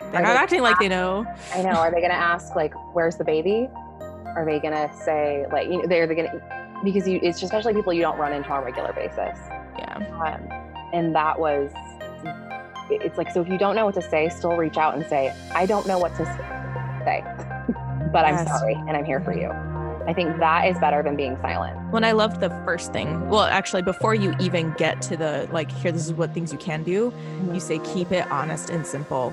They're not acting like they know. I know. Are they going to ask like, "Where's the baby?" Are they going to say like, you know, they're going to because you it's especially people you don't run into on a regular basis. Yeah. Um, and that was it's like so if you don't know what to say, still reach out and say, "I don't know what to say, but I'm sorry and I'm here for you." I think that is better than being silent. When I loved the first thing, well, actually, before you even get to the like, here, this is what things you can do, you say, keep it honest and simple.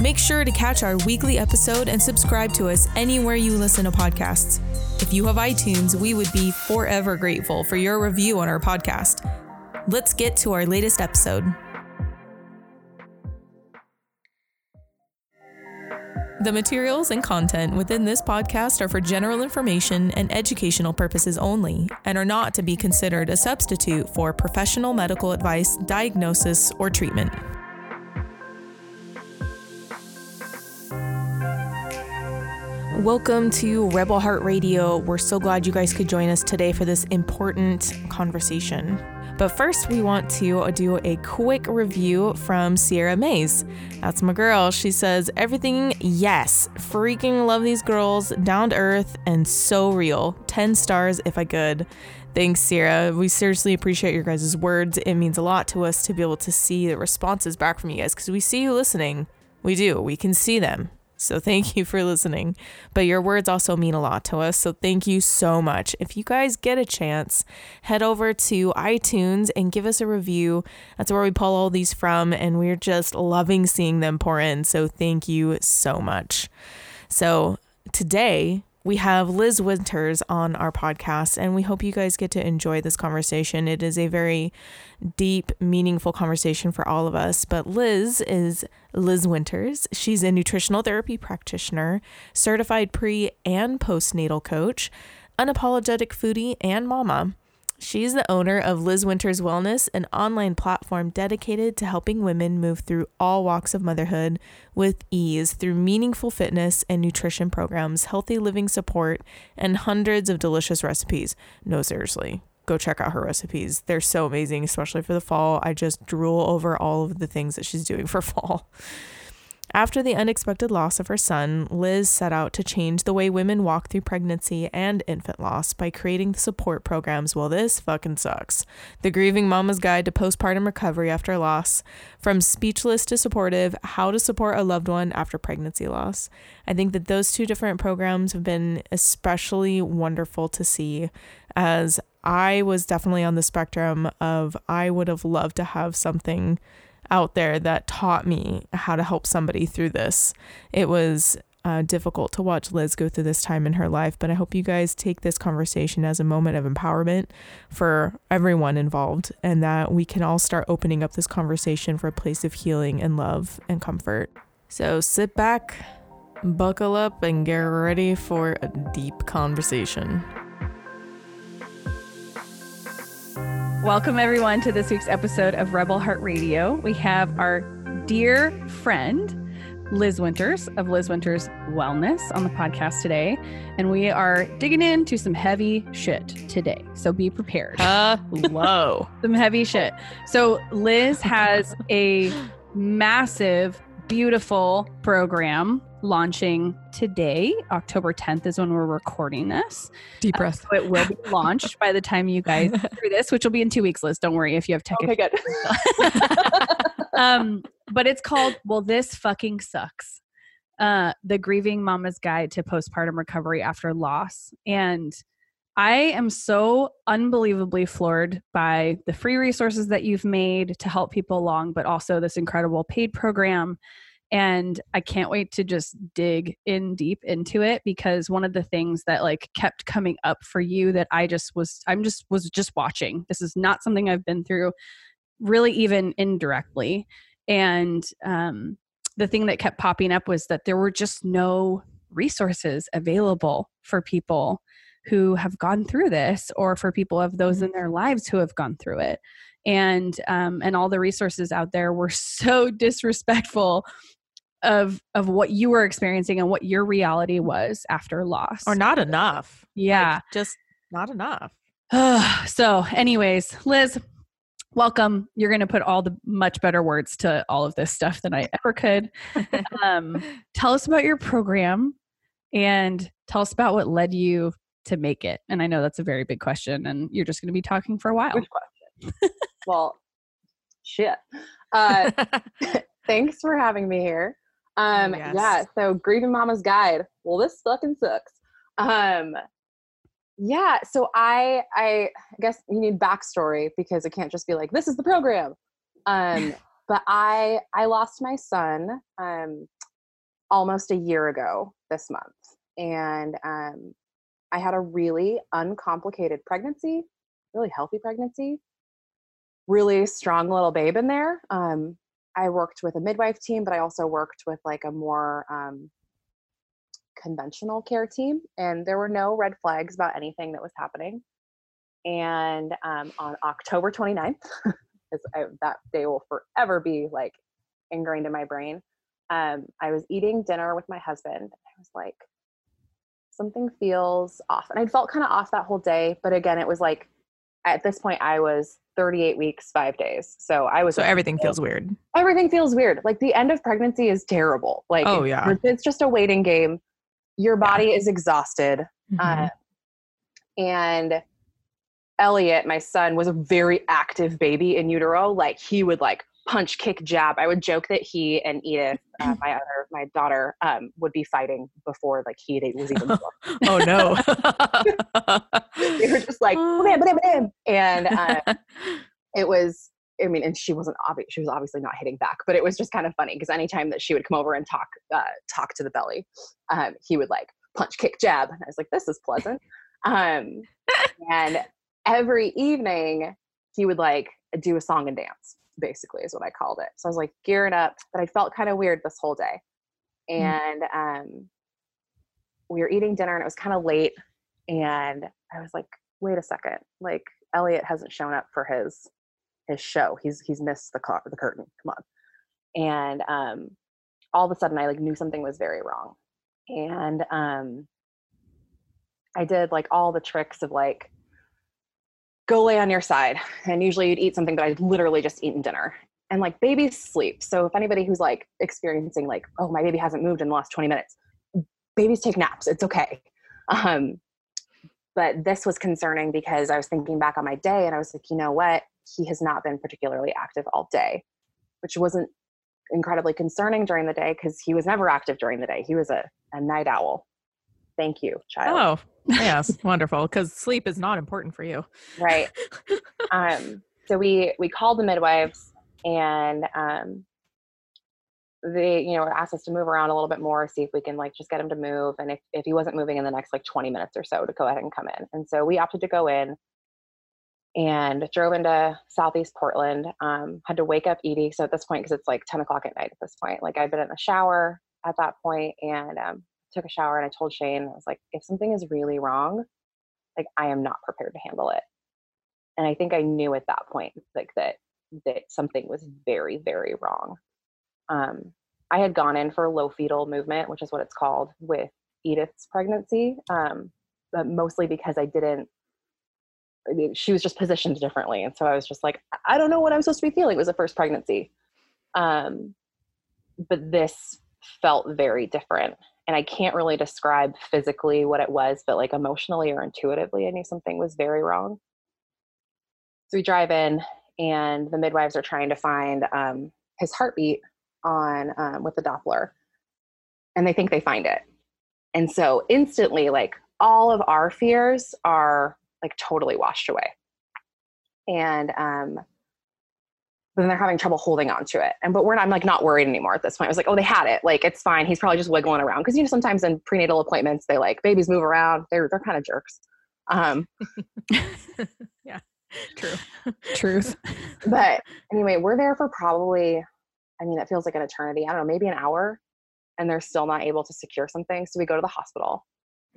Make sure to catch our weekly episode and subscribe to us anywhere you listen to podcasts. If you have iTunes, we would be forever grateful for your review on our podcast. Let's get to our latest episode. The materials and content within this podcast are for general information and educational purposes only and are not to be considered a substitute for professional medical advice, diagnosis, or treatment. Welcome to Rebel Heart Radio. We're so glad you guys could join us today for this important conversation. But first, we want to do a quick review from Sierra Mays. That's my girl. She says, Everything, yes. Freaking love these girls. Down to earth and so real. 10 stars if I could. Thanks, Sierra. We seriously appreciate your guys' words. It means a lot to us to be able to see the responses back from you guys because we see you listening. We do. We can see them. So thank you for listening. But your words also mean a lot to us. So thank you so much. If you guys get a chance, head over to iTunes and give us a review. That's where we pull all these from. And we're just loving seeing them pour in. So thank you so much. So today, we have Liz Winters on our podcast, and we hope you guys get to enjoy this conversation. It is a very deep, meaningful conversation for all of us. But Liz is Liz Winters. She's a nutritional therapy practitioner, certified pre and postnatal coach, unapologetic foodie, and mama. She's the owner of Liz Winters Wellness, an online platform dedicated to helping women move through all walks of motherhood with ease through meaningful fitness and nutrition programs, healthy living support, and hundreds of delicious recipes. No, seriously. Go check out her recipes. They're so amazing, especially for the fall. I just drool over all of the things that she's doing for fall. After the unexpected loss of her son, Liz set out to change the way women walk through pregnancy and infant loss by creating the support programs. Well, this fucking sucks. The Grieving Mama's Guide to Postpartum Recovery After Loss, from speechless to supportive, how to support a loved one after pregnancy loss. I think that those two different programs have been especially wonderful to see as I was definitely on the spectrum of I would have loved to have something out there that taught me how to help somebody through this. It was uh, difficult to watch Liz go through this time in her life, but I hope you guys take this conversation as a moment of empowerment for everyone involved and that we can all start opening up this conversation for a place of healing and love and comfort. So sit back, buckle up, and get ready for a deep conversation. Welcome, everyone, to this week's episode of Rebel Heart Radio. We have our dear friend, Liz Winters of Liz Winters Wellness on the podcast today. And we are digging into some heavy shit today. So be prepared. Hello. some heavy shit. So Liz has a massive, beautiful program launching today. October 10th is when we're recording this. Deep breath. So it will be launched by the time you guys hear this, which will be in two weeks, Liz. Don't worry if you have tech. Okay, good. um, but it's called Well, This Fucking Sucks. Uh, the Grieving Mama's Guide to Postpartum Recovery After Loss. And I am so unbelievably floored by the free resources that you've made to help people along, but also this incredible paid program. And I can't wait to just dig in deep into it because one of the things that like kept coming up for you that I just was I'm just was just watching. This is not something I've been through really even indirectly. And um the thing that kept popping up was that there were just no resources available for people who have gone through this or for people of those in their lives who have gone through it and um, and all the resources out there were so disrespectful of of what you were experiencing and what your reality was after loss or not enough. yeah Like, just not enough. so anyways liz welcome you're going to put all the much better words to all of this stuff than i ever could um, tell us about your program and tell us about what led you to make it and i know that's a very big question and you're just going to be talking for a while well, shit. Uh, thanks for having me here. Um, yes. yeah. So, grieving mama's guide. Well, this fucking sucks. Um, yeah. So I, I guess you need backstory because it can't just be like this is the program. Um, but I, I lost my son um, almost a year ago this month, and um, I had a really uncomplicated pregnancy, really healthy pregnancy really strong little babe in there. Um, I worked with a midwife team, but I also worked with like a more um, conventional care team, and there were no red flags about anything that was happening. And um, on October 29th, I, that day will forever be like ingrained in my brain, um, I was eating dinner with my husband. And I was like, something feels off. And I'd felt kind of off that whole day. But again, it was like, at this point, I was 38 weeks, five days. So I was So everything feels weird. everything feels weird. Like the end of pregnancy is terrible. Like Oh, yeah. it's just a waiting game. Your body is exhausted. Mhm. Uh, and Elliot, my son, was a very active baby in utero. Like he would like punch, kick, jab. I would joke that he and Edith, uh, my other my daughter, um, would be fighting before like he was even born. oh no. they were just like bam, bam, bam. and uh, it was i mean and she wasn't obvious she was obviously not hitting back but it was just kind of funny because anytime that she would come over and talk uh, talk to the belly um, he would like punch kick jab and i was like this is pleasant um, and every evening he would like do a song and dance basically is what i called it. So i was like gearing up but i felt kind of weird this whole day. And um, we were eating dinner and it was kind of late and i was like wait a second. Like elliot hasn't shown up for his his show. He's he's missed the car the curtain. Come on. And um all of a sudden i like knew something was very wrong. And um i did like all the tricks of like go lay on your side and usually you'd eat something but i'd literally just eaten dinner and like babies sleep so if anybody who's like experiencing like oh my baby hasn't moved in the last 20 minutes babies take naps it's okay um but this was concerning because I was thinking back on my day and I was like, you know what? He has not been particularly active all day, which wasn't incredibly concerning during the day because he was never active during the day. He was a, a night owl. Thank you, child. oh, yes, wonderful. Because sleep is not important for you. Right. um, so we we called the midwives and um, they you know asked us to move around a little bit more see if we can like just get him to move and if, if he wasn't moving in the next like 20 minutes or so to go ahead and come in and so we opted to go in and drove into southeast portland um, had to wake up edie so at this point because it's like 10 o'clock at night at this point like i'd been in the shower at that point and um, took a shower and i told shane i was like if something is really wrong like i am not prepared to handle it. And i think i knew at that point like that that something was very very wrong. Um, i had gone in for a low fetal movement which is what it's called with edith's pregnancy um, but mostly because i didn't mean, she was just positioned differently and so i was just like i don't know what i'm supposed to be feeling. It was a first pregnancy. Um, but this felt very different and i can't really describe physically what it was but like emotionally or intuitively i knew something was very wrong. So we drive in and the midwives are trying to find um, his heartbeat on um, with the doppler and they think they find it. And so instantly like all of our fears are like totally washed away. And um but then they're having trouble holding on to it and but we're not i'm like not worried anymore at this point i was like oh they had it like it's fine he's probably just wiggling around because you know sometimes in prenatal appointments they like babies move around they're they're kind of jerks um yeah, true. Truth. but anyway we're there for probably I mean, it feels like an eternity. I don't know, maybe an hour, and they're still not able to secure something. So we go to the hospital.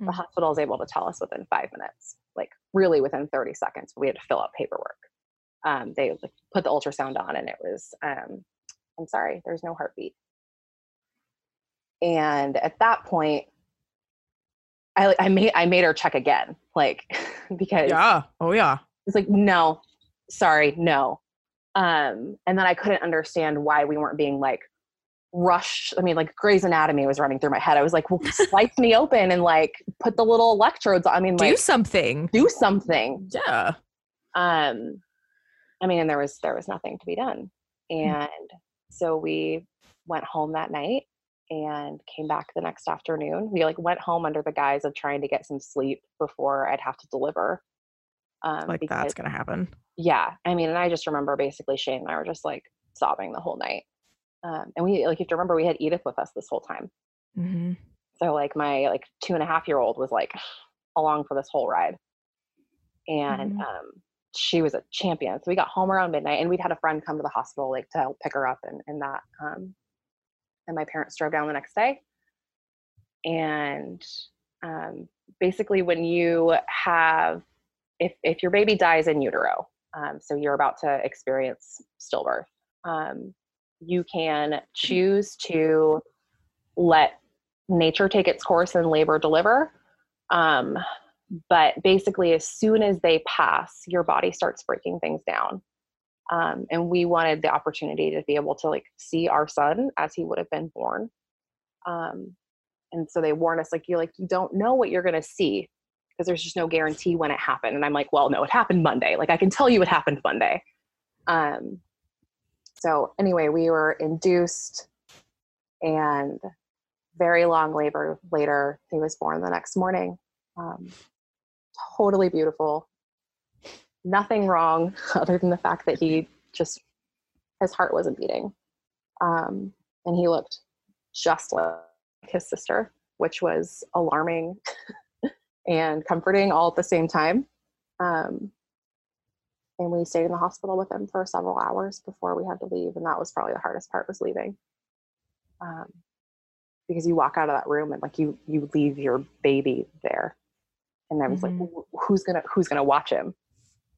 The Mm. hospital is able to tell us within five minutes, like really within 30 seconds. We had to fill out paperwork. Um, they like, put the ultrasound on, and it was, um, I'm sorry, there's no heartbeat. And at that point, I I made I made her check again, like because Yeah. Oh yeah. it's like no sorry no um and then i couldn't understand why we weren't being like rushed i mean like Grey's anatomy was running through my head i was like well slice me open and like put the little electrodes on. i mean like Do something. do something Yeah. um i mean and there was there was nothing to be done and so we went home that night and came back the next afternoon we like went home under the guise of trying to get some sleep before i'd have to deliver um Like because- that's gonna happen. yeah i mean and i just remember basically shane and i were just like sobbing the whole night um, and we like you have to remember we had edith with us this whole time Mm-hmm. so like my like two and a half year old was like along for this whole ride and Mhm. um she was a champion. So we got home around midnight and we'd had a friend come to the hospital like to help pick her up and, and that um and my parents drove down the next day. And um basically when you have if if your baby dies in utero um, so you're about to experience stillbirth um, you can choose to let nature take its course and labor deliver um, but basically as soon as they pass your body starts breaking things down. Um, and we wanted the opportunity to be able to like see our son as he would have been born. Um, and so they warn us like you're like you don't know what you're going to see because there's just no guarantee when it happened. And i'm like well no it happened monday. Like i can tell you it happened monday. Um, so anyway we were induced and very long labor later he was born the next morning. Um, totally beautiful. Nothing wrong other than the fact that he just his heart wasn't beating. Um, and he looked just like his sister which was alarming and comforting all at the same time. Um, and we stayed in the hospital with him for several hours before we had to leave and that was probably the hardest part was leaving. Um, because you walk out of that room and like you you leave your baby there and i was Mhm. like who's gonna who's gonna watch him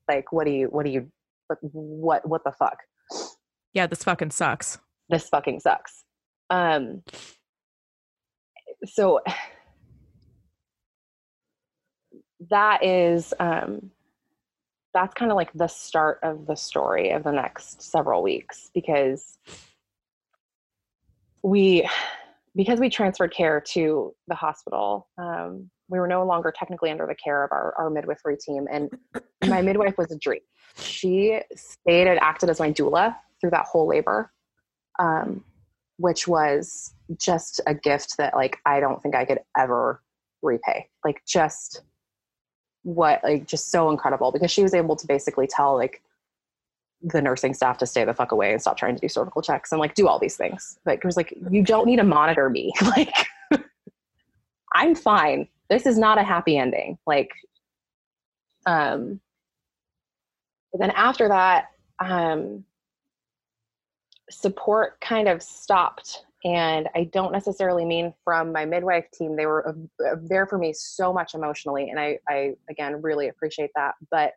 like what do you what do you what what what the fuck Yeah, this fucking sucks. this fucking sucks um so that is um that's kind of like the start of the story of the next several weeks because we because we transferred care to the hospital um, we were no longer technically under the care of our, our midwifery team and my midwife was a dream. She stayed and acted as my doula through that whole labor um, which was just a gift that like i don't think i could ever repay. Like just what like just so incredible because she was able to basically tell like the nursing staff to stay the fuck away and stop trying to do cervical checks and like do all these things. Like it was like you don't need to monitor me. Like i'm fine this is not a happy ending like um but then after that um support kind of stopped and i don't necessarily mean from my midwife team they were uh, there for me so much emotionally and i i again really appreciate that but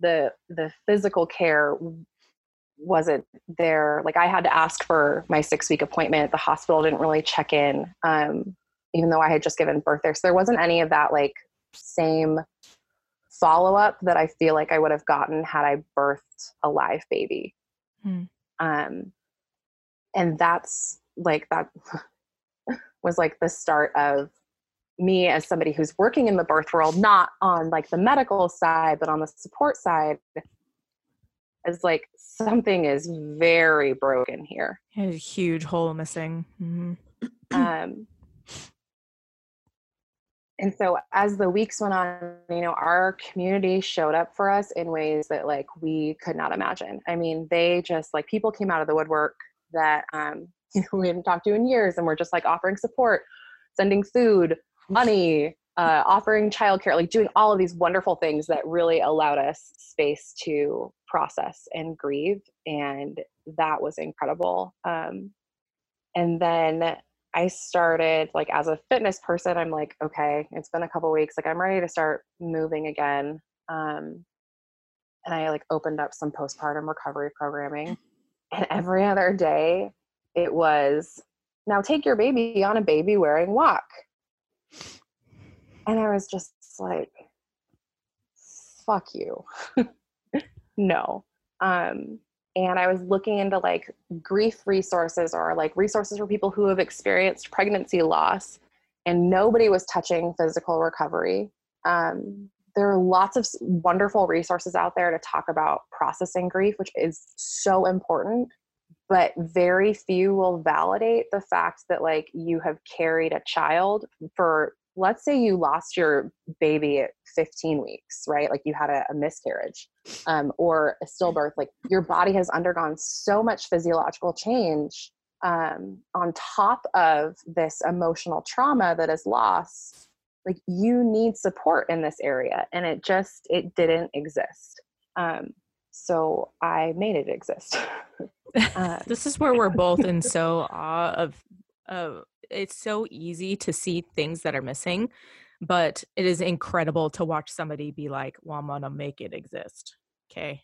the the physical care wasn't there like i had to ask for my six week appointment the hospital didn't really check in um even though i had just given birth there so there wasn't any of that like same follow up that i feel like i would have gotten had i birthed a live baby Hmm. um and that's like that was like the start of me as somebody who's working in the birth world not on like the medical side but on the support side as like something is very broken here A huge hole missing. hmm um, and so as the weeks went on you know our community showed up for us in ways that like we could not imagine i mean they just like people came out of the woodwork that um, you know we hadn't talked to in years and we're just like offering support sending food money uh, offering childcare, like doing all of these wonderful things that really allowed us space to process and grieve. And that was incredible. Um, and then I started, like, as a fitness person, I'm like, okay, it's been a couple weeks. Like, I'm ready to start moving again. Um, and I like opened up some postpartum recovery programming. And every other day, it was now take your baby on a baby wearing walk. And I was just like, fuck you. no. Um, and I was looking into like grief resources or like resources for people who have experienced pregnancy loss, and nobody was touching physical recovery. Um, there are lots of wonderful resources out there to talk about processing grief, which is so important but very few will validate the fact that like you have carried a child for let's say you lost your baby at 15 weeks right? Like you had a, a miscarriage um, or a stillbirth like your body has undergone so much physiological change um, on top of this emotional trauma that is lost like you need support in this area and it just it didn't exist. Um, so i made it exist. Uh, this is where we're both in so awe of of it's so easy to see things that are missing but it is incredible to watch somebody be like well i'm gonna make it exist. Okay.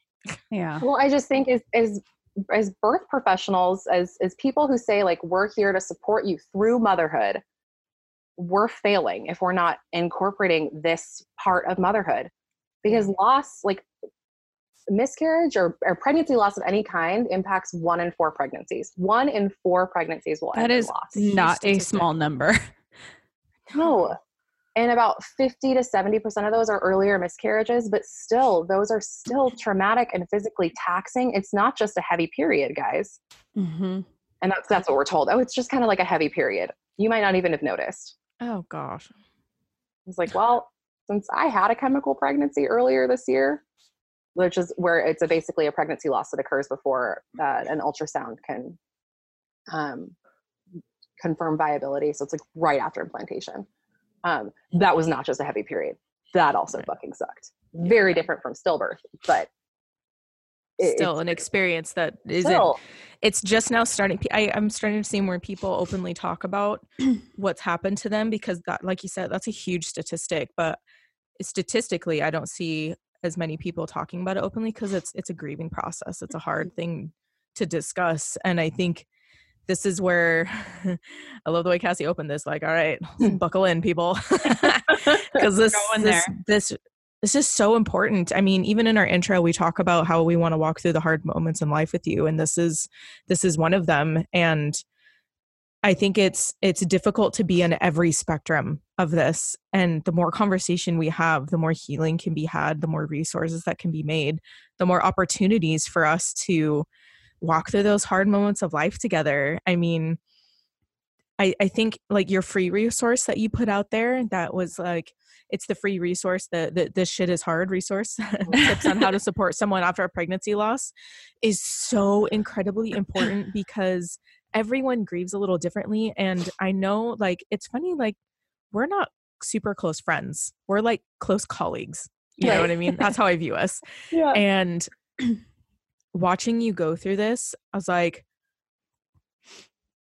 Yeah. Well i just think as as as birth professionals as as people who say like we're here to support you through motherhood we're failing if we're not incorporating this part of motherhood. Because loss like miscarriage or, or pregnancy loss of any kind impacts one in four pregnancies. One in four pregnancies will that end is in loss. not a small number. No. And about 50 to 70% of those are earlier miscarriages, but still, those are still traumatic and physically taxing. It's not just a heavy period, guys. Mm-hmm. And that's, that's what we're told. Oh, it's just kind of like a heavy period. You might not even have noticed. Oh, gosh. It's like, well, since I had a chemical pregnancy earlier this year, which is where it's a basically a pregnancy loss that occurs before uh, an ultrasound can um, confirm viability. So it's like right after implantation. Um, that was not just a heavy period. That also right. fucking sucked. Very different from stillbirth, but it, still an experience that isn't. Still. It's just now starting. I, I'm starting to see more people openly talk about what's happened to them because that, like you said, that's a huge statistic. But statistically, I don't see as many people talking about it openly because it's it's a grieving process. It's a hard mm-hmm. thing to discuss, and I think this is where I love the way Cassie opened this. Like, all right, buckle in, people, because this this, this this is so important. I mean, even in our intro, we talk about how we want to walk through the hard moments in life with you, and this is this is one of them. And I think it's it's difficult to be in every spectrum of this and the more conversation we have the more healing can be had the more resources that can be made the more opportunities for us to walk through those hard moments of life together. I mean, I I think like your free resource that you put out there that was like it's the free resource that the, this shit is hard resource tips on how to support someone after a pregnancy loss is so incredibly important because everyone grieves a little differently and i know like it's funny like we're not super close friends we're like close colleagues you right. know what i mean that's how i view us yeah and watching you go through this i was like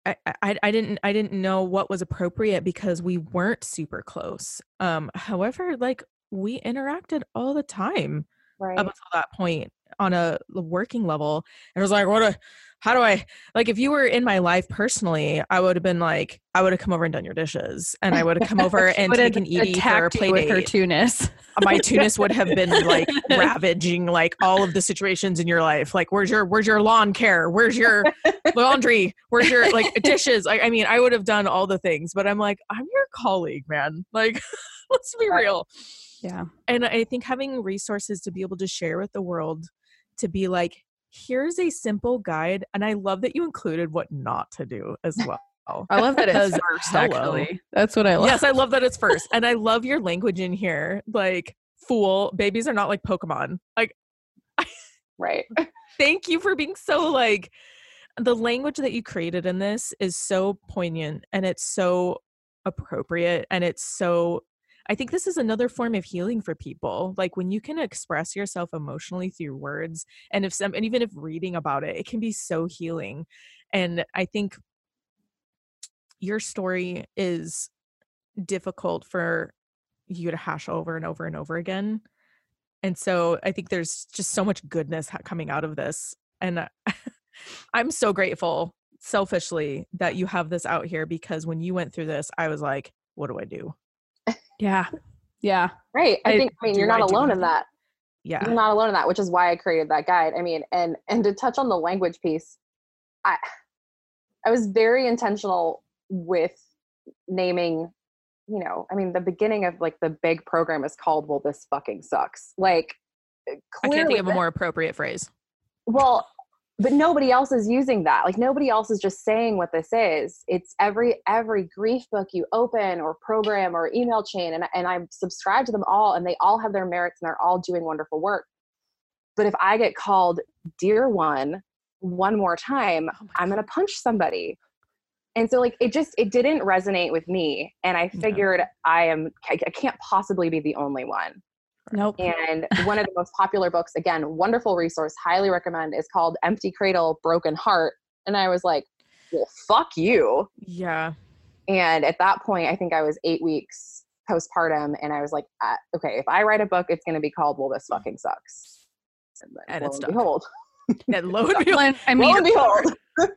I, I, I didn't I didn't know what was appropriate because we weren't super close. Um, however, like we interacted all the time right. up until that point on a working level. And it was like, what a how do I like if you were in my life personally, I would have been like, I would have come over and done your dishes, and I would have come over and taken Edie for a play with date. her tunis. Uh, my tunis would have been like ravaging like all of the situations in your life. Like, where's your where's your lawn care? Where's your laundry? Where's your like dishes? Like, I mean, I would have done all the things, but I'm like, I'm your colleague, man. Like, let's be real. Yeah. And I think having resources to be able to share with the world to be like, here's a simple guide. And I love that you included what not to do as well. I love that it's first, hello. actually. That's what I love. Yes, I love that it's first. and I love your language in here. Like, fool, babies are not like Pokemon. Like, right. thank you for being so like, the language that you created in this is so poignant and it's so appropriate and it's so I think this is another form of healing for people. Like when you can express yourself emotionally through words, and if some, and even if reading about it, it can be so healing. And I think your story is difficult for you to hash over and over and over again. And so I think there's just so much goodness coming out of this. And I'm so grateful selfishly that you have this out here because when you went through this, I was like, what do I do? Yeah. Yeah. Right. I, I think I mean you're not I alone in that. Yeah. You're not alone in that, which is why I created that guide. I mean, and and to touch on the language piece, I I was very intentional with naming, you know, I mean the beginning of like the big program is called Well This Fucking Sucks. Like I can't think of a more appropriate phrase. Well, but nobody else is using that. Like nobody else is just saying what this is. It's every every grief book you open or program or email chain and, and i'm subscribed to them all and they all have their merits and they're all doing wonderful work. But if i get called dear one one more time oh i'm going to punch somebody. And so like it just it didn't resonate with me and i figured no. i am i can't possibly be the only one Nope. And one of the most popular books, again, wonderful resource, highly recommend, is called Empty Cradle, Broken Heart. And I was like, well, fuck you. Yeah. And at that point, I think I was eight weeks postpartum, and I was like, uh, okay, if I write a book, it's going to be called "Well, This Fucking Sucks." And, then, and it's and behold, and lo and behold, I mean, lo and behold.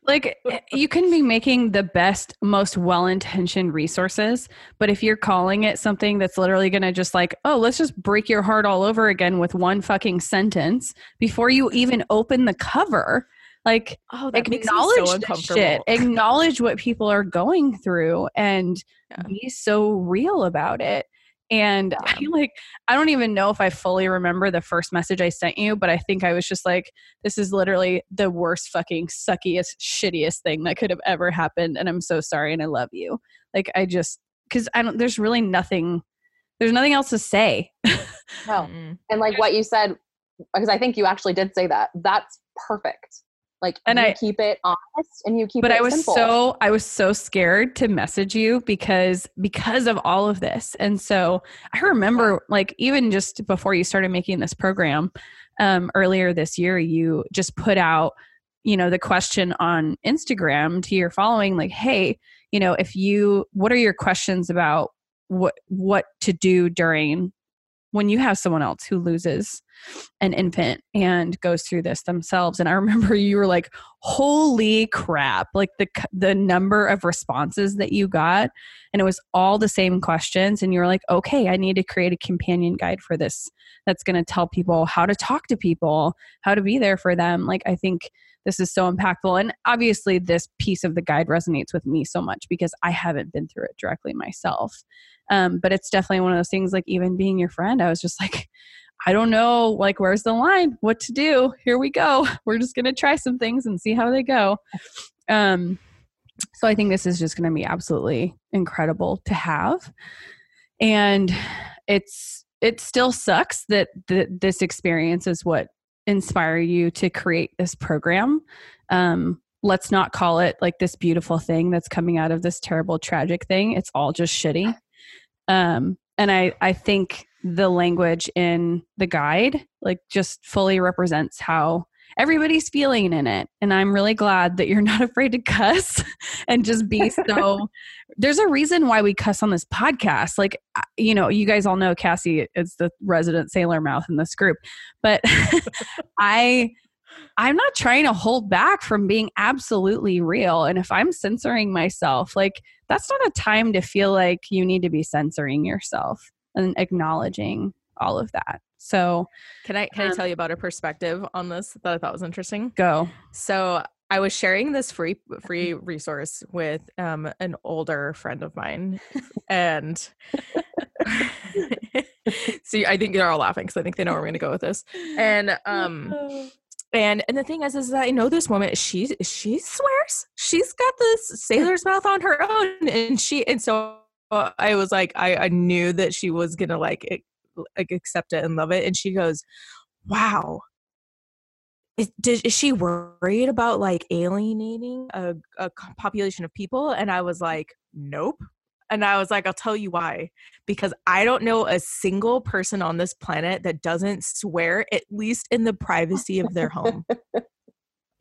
like eh, you can be making the best most well-intentioned resources but if you're calling it something that's literally going to just like oh let's just break your heart all over again with one fucking sentence before you even open the cover like oh, acknowledge so shit acknowledge what people are going through and yeah. be so real about it and yeah. I like, I don't even know if I fully remember the first message I sent you, but I think I was just like, this is literally the worst fucking suckiest, shittiest thing that could have ever happened. And I'm so sorry and I love you. Like, I just, cause I don't, there's really nothing, there's nothing else to say. no. And like what you said, because I think you actually did say that, that's perfect. Like and I keep it honest and you keep it. but I was simple. so I was so scared to message you because because of all of this. And so I remember like even just before you started making this program um earlier this year you just put out you know the question on Instagram to your following like hey, you know, if you what are your questions about what what to do during when you have someone else who loses an infant and goes through this themselves and i remember you were like holy crap like the the number of responses that you got and it was all the same questions and you were like okay i need to create a companion guide for this that's going to tell people how to talk to people how to be there for them like i think this is so impactful and obviously this piece of the guide resonates with me so much because i haven't been through it directly myself um, but it's definitely one of those things like even being your friend, I was just like, I don't know, like, where's the line? What to do? Here we go. We're just going to try some things and see how they go. Um, so I think this is just going to be absolutely incredible to have. And it's, it still sucks that th- this experience is what inspired you to create this program. Um, let's not call it like this beautiful thing that's coming out of this terrible tragic thing. It's all just shitty. Um, and I, I think the language in the guide like just fully represents how everybody's feeling in it. And i'm really glad that you're not afraid to cuss and just be so there's a reason why we cuss on this podcast. Like you know you guys all know cassie is the resident sailor mouth in this group but i i'm not trying to hold back from being absolutely real. And if i'm censoring myself like that's not a time to feel like you need to be censoring yourself and acknowledging all of that. So, can I can um, I tell you about a perspective on this that I thought was interesting? Go. So, I was sharing this free free resource with um, an older friend of mine, and see, I think they're all laughing because I think they know where we're going to go with this. And um, and and the thing is, is that I know this woman. She she swears she's got this sailor's mouth on her own, and she and so I was like, I, I knew that she was gonna like it, like accept it and love it. And she goes, "Wow, is, does, is she worried about like alienating a, a population of people?" And I was like, "Nope." And I was like, I'll tell you why. Because I don't know a single person on this planet that doesn't swear, at least in the privacy of their home.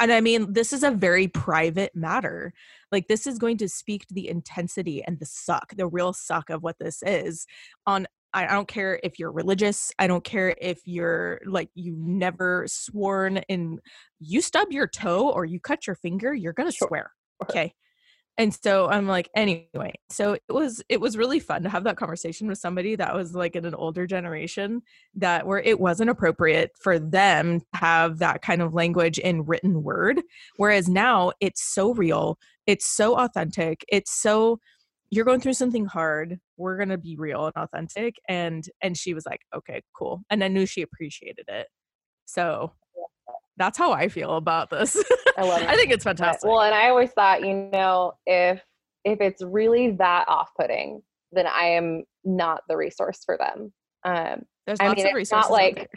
and I mean, this is a very private matter. Like, this is going to speak to the intensity and the suck, the real suck of what this is on I don't care if you're religious. I don't care if you're like you've never sworn in, you stub your toe or you cut your finger, you're gonna sure. swear. Okay and so i'm like anyway so it was it was really fun to have that conversation with somebody that was like in an older generation that where it wasn't appropriate for them to have that kind of language in written word whereas now it's so real it's so authentic it's so you're going through something hard we're going to be real and authentic and and she was like okay cool and i knew she appreciated it. So that's how I feel about this. I love it. I think it's fantastic. Well, and I always thought, you know, if if it's really that off-putting, then I am not the resource for them. Um, There's I lots mean, of resources. Not like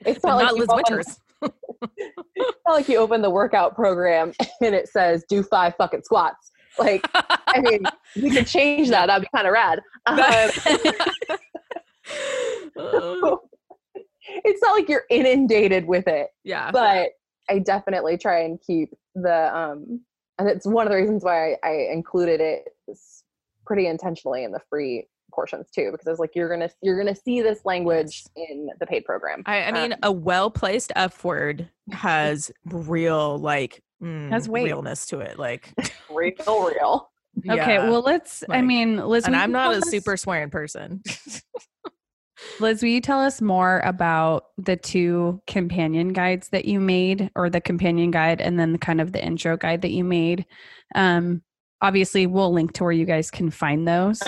it's not like Liz Winters. it's not like you open the workout program and it says do five fucking squats. Like, I mean, we could change that. That'd be kind of rad. Um, it's not like you're inundated with it. Yeah. But I definitely try and keep the um and it's one of the reasons why I, I included it pretty intentionally in the free portions too because I was like you're gonna you're gonna see this language in the paid program. I, I mean um, a well placed F word has real like mm, has weight. realness to it like real real. Okay, yeah. well let's like, I mean Liz and I'm not a super swearing person. Liz, will you tell us more about the two companion guides that you made, or the companion guide and then the kind of the intro guide that you made? Um, obviously, we'll link to where you guys can find those.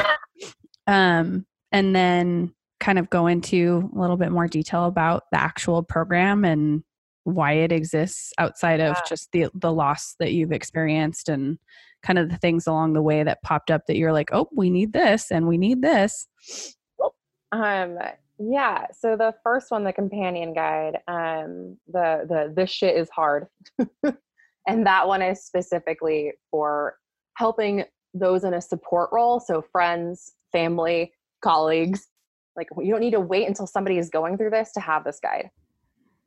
Um, and then kind of go into a little bit more detail about the actual program and why it exists outside of just the the loss that you've experienced and kind of the things along the way that popped up that you're like, oh, we need this and we need this. Um, yeah. So the first one, the companion guide, um, the the this shit is hard, and that one is specifically for helping those in a support role. So friends, family, colleagues. Like you don't need to wait until somebody is going through this to have this guide.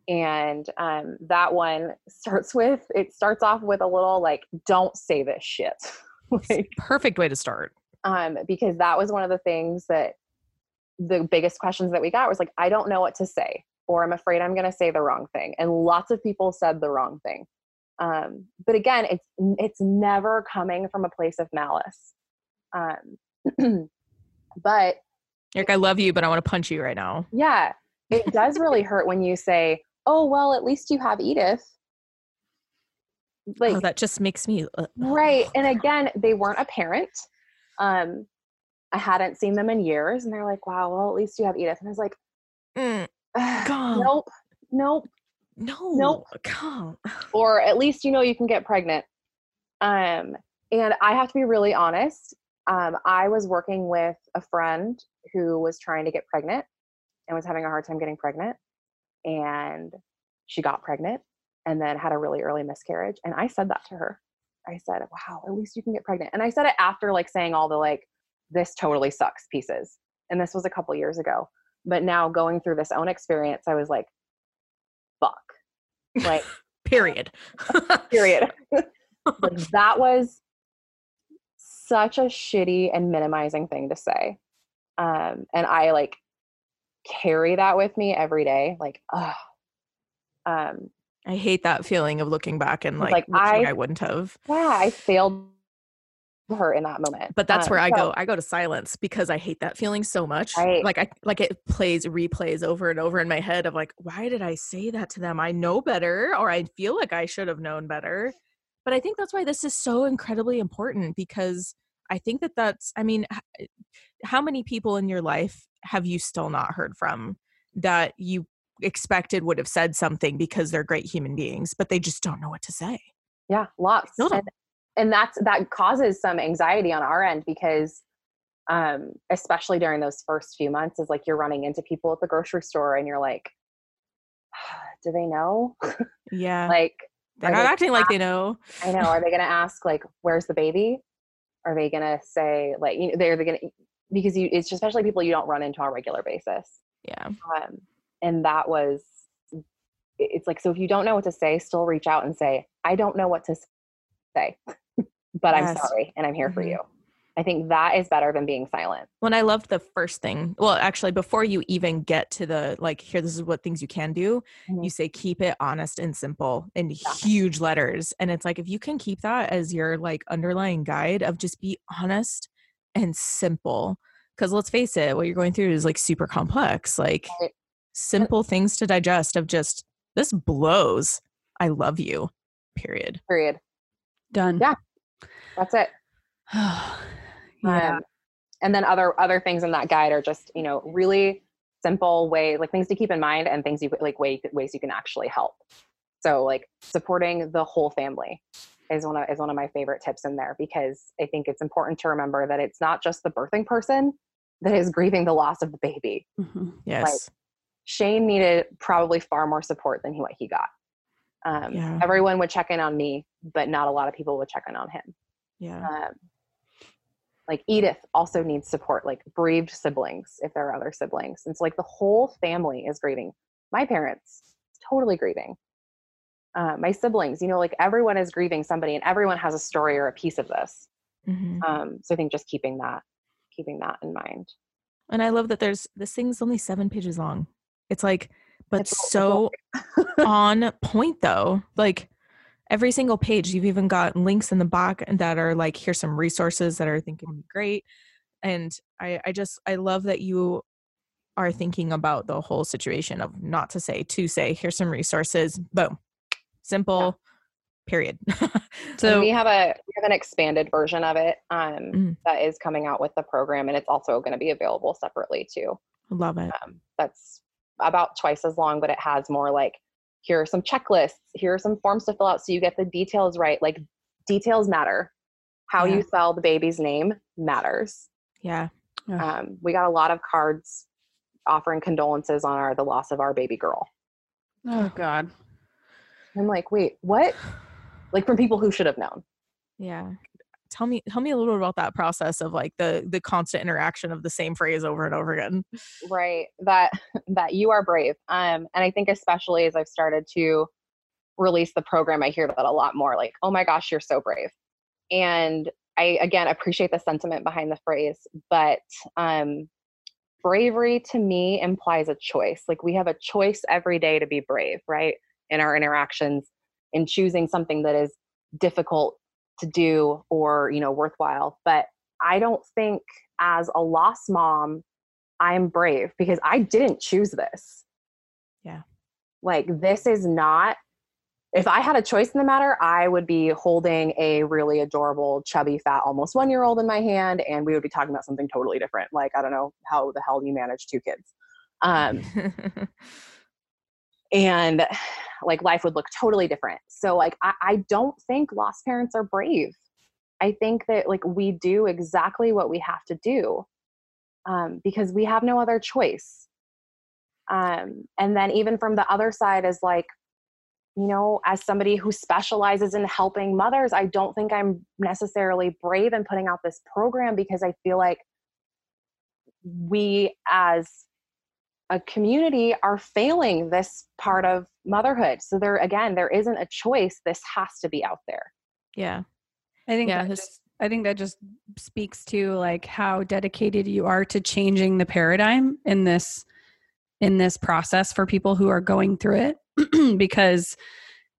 And um, that one starts with it starts off with a little like, don't say this shit. like, perfect way to start. Um, because that was one of the things that the biggest questions that we got was like, I don't know what to say, or I'm afraid I'm going to say the wrong thing. And lots of people said the wrong thing. Um, but again, it's it's never coming from a place of malice. Um, but Eric, I love you, but I want to punch you right now. Yeah, it does really hurt when you say, "Oh, well, at least you have Edith." Like oh, that just makes me uh, right. And again, they weren't a parent. Um, I hadn't seen them in years, and they're like, "Wow, well, at least you have Edith." And I was like, mm, "Nope, nope, no, nope, come." Or at least you know you can get pregnant. Um, and I have to be really honest. Um, I was working with a friend who was trying to get pregnant and was having a hard time getting pregnant, and she got pregnant and then had a really early miscarriage. And I said that to her. I said, "Wow, at least you can get pregnant." And I said it after like saying all the like this totally sucks pieces. And this was a couple years ago. But now going through this own experience, I was like, fuck. Like, period. period. like, that was such a shitty and minimizing thing to say. Um, and I like carry that with me every day. Like, ugh. Um, I hate that feeling of looking back and like, like I, I wouldn't have. Yeah, I failed her in that moment. But that's um, where I so, go. I go to silence because I hate that feeling so much. Right. Like I like it plays replays over and over in my head of like, why did I say that to them? I know better, or I feel like I should have known better. But I think that's why this is so incredibly important because I think that that's. I mean, how many people in your life have you still not heard from that you expected would have said something because they're great human beings, but they just don't know what to say? Yeah, lots. And that's that causes some anxiety on our end because um, especially during those first few months is like you're running into people at the grocery store and you're like do they know? Yeah. Like they're not they acting like they know. i know are they going to ask like where's the baby? Are they going to say like you know they're going to because you it's especially people you don't run into on a regular basis. Yeah. Um, and that was it's like so if you don't know what to say, still reach out and say I don't know what to say, but yes. I'm sorry and I'm here mm-hmm. for you. I think that is better than being silent. When I loved the first thing, well, actually, before you even get to the like, here, this is what things you can do, mm-hmm. you say, keep it honest and simple in yeah. huge letters. And it's like, if you can keep that as your like underlying guide of just be honest and simple, because let's face it, what you're going through is like super complex, like right. simple things to digest of just, this blows. I love you, period. Period. Done. Yeah. That's it. Yeah. Um, and then other other things in that guide are just you know really simple way like things to keep in mind and things you like way, ways you can actually help. So like supporting the whole family is one of is one of my favorite tips in there because I think it's important to remember that it's not just the birthing person that is grieving the loss of the baby. Mm-hmm. Yes. Like, Shane needed probably far more support than what he got. Um, yeah. Everyone would check in on me, but not a lot of people would check in on him. Yeah. Um, like Edith also needs support, like bereaved siblings, if there are other siblings. And so, like, the whole family is grieving. My parents, totally grieving. Uh, my siblings, you know, like everyone is grieving somebody and everyone has a story or a piece of this. Mm-hmm. Um, so I think just keeping that, keeping that in mind. And I love that there's this thing's only seven pages long. It's like, but so on point though. Like every single page you've even got links in the back that are like here's some resources that are thinking great and i i just i love that you are thinking about the whole situation of not to say to say here's some resources boom simple yeah. period so and we have a we have an expanded version of it um, mm. that is coming out with the program and it's also going to be available separately too love it um, that's about twice as long but it has more like here are some checklists. Here are some forms to fill out so you get the details right. Like details matter. How yeah. you spell the baby's name matters. Yeah, yeah. Um, we got a lot of cards offering condolences on our the loss of our baby girl. Oh god. I'm like wait what? Like from people who should have known. Yeah tell me tell me a little about that process of like the the constant interaction of the same phrase over and over again. Right that that you are brave um and i think especially as i've started to release the program i hear that a lot more like oh my gosh you're so brave. And i again appreciate the sentiment behind the phrase but um bravery to me implies a choice like we have a choice every day to be brave right in our interactions in choosing something that is difficult to do or you know worthwhile but i don't think as a lost mom i'm brave because i didn't choose this. Yeah. Like this is not if i had a choice in the matter i would be holding a really adorable chubby fat almost one year old in my hand and we would be talking about something totally different. Like i don't know how the hell you manage two kids. Um and like life would look totally different. So like I, I don't think lost parents are brave. I think that like we do exactly what we have to do um, because we have no other choice. Um, and then even from the other side is like, you know, as somebody who specializes in helping mothers, I don't think I'm necessarily brave in putting out this program because I feel like we as a community are failing this part of motherhood. So there again, there isn't a choice. This has to be out there. Yeah. I think yeah, that just I think that just speaks to like how dedicated you are to changing the paradigm in this in this process for people who are going through it because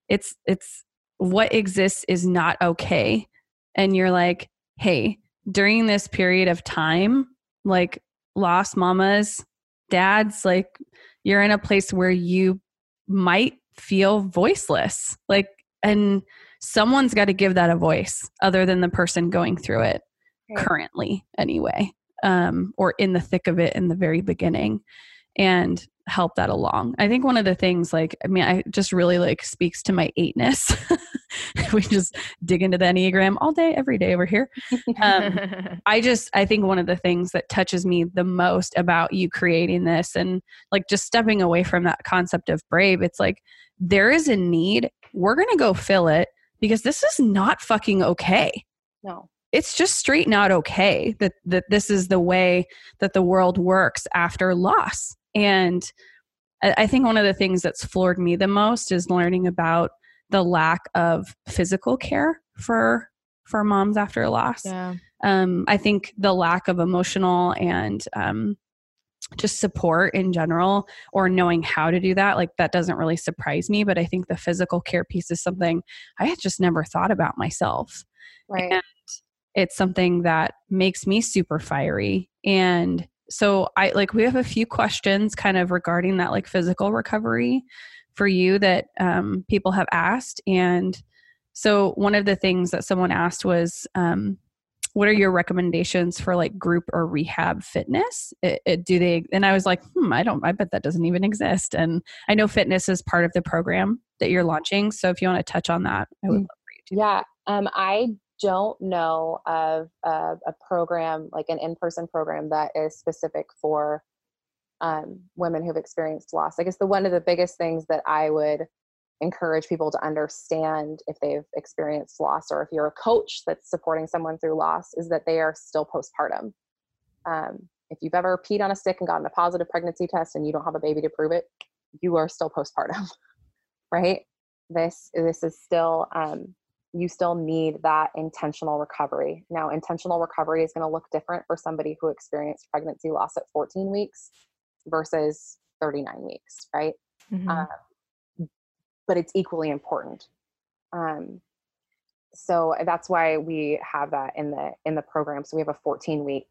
it's it's what exists is not okay and you're like hey during this period of time like lost mamas dads like you're in a place where you might feel voiceless like and someone's got to give that a voice other than the person going through it right. currently anyway um, or in the thick of it in the very beginning and help that along. I think one of the things like i mean i just really like speaks to my eightness. We just dig into the enneagram all day every day over here. Um, i just i think one of the things that touches me the most about you creating this and like just stepping away from that concept of brave it's like there is a need we're gonna go fill it because this is not fucking okay. No. It's just straight not okay that that this is the way that the world works after loss and I, think one of the things that's floored me the most is learning about the lack of physical care for for moms after a loss. Yeah. um, i think the lack of emotional and um, just support in general or knowing how to do that like that doesn't really surprise me but i think the physical care piece is something i had just never thought about myself. Right. And it's something that makes me super fiery and so i like we have a few questions kind of regarding that like physical recovery for you that um, people have asked and so one of the things that someone asked was um, what are your recommendations for like group or rehab fitness it, it, do they and i was like hmm i don't i bet that doesn't even exist and i know fitness is part of the program that you're launching so if you want to touch on that i would mm. love for you to yeah um, i don't know of a, a program like an in-person program that is specific for um, women who've experienced loss. I guess the one of the biggest things that i would encourage people to understand if they've experienced loss or if you're a coach that's supporting someone through loss is that they are still postpartum. Um, if you've ever peed on a stick and gotten a positive pregnancy test and you don't have a baby to prove it you are still postpartum right? This this is still um, you still need that intentional recovery. Now, intentional recovery is going to look different for somebody who experienced pregnancy loss at 14 weeks versus 39 weeks, right? Mm-hmm. Um, but it's equally important. Um, so that's why we have that in the in the program. So we have a 14 week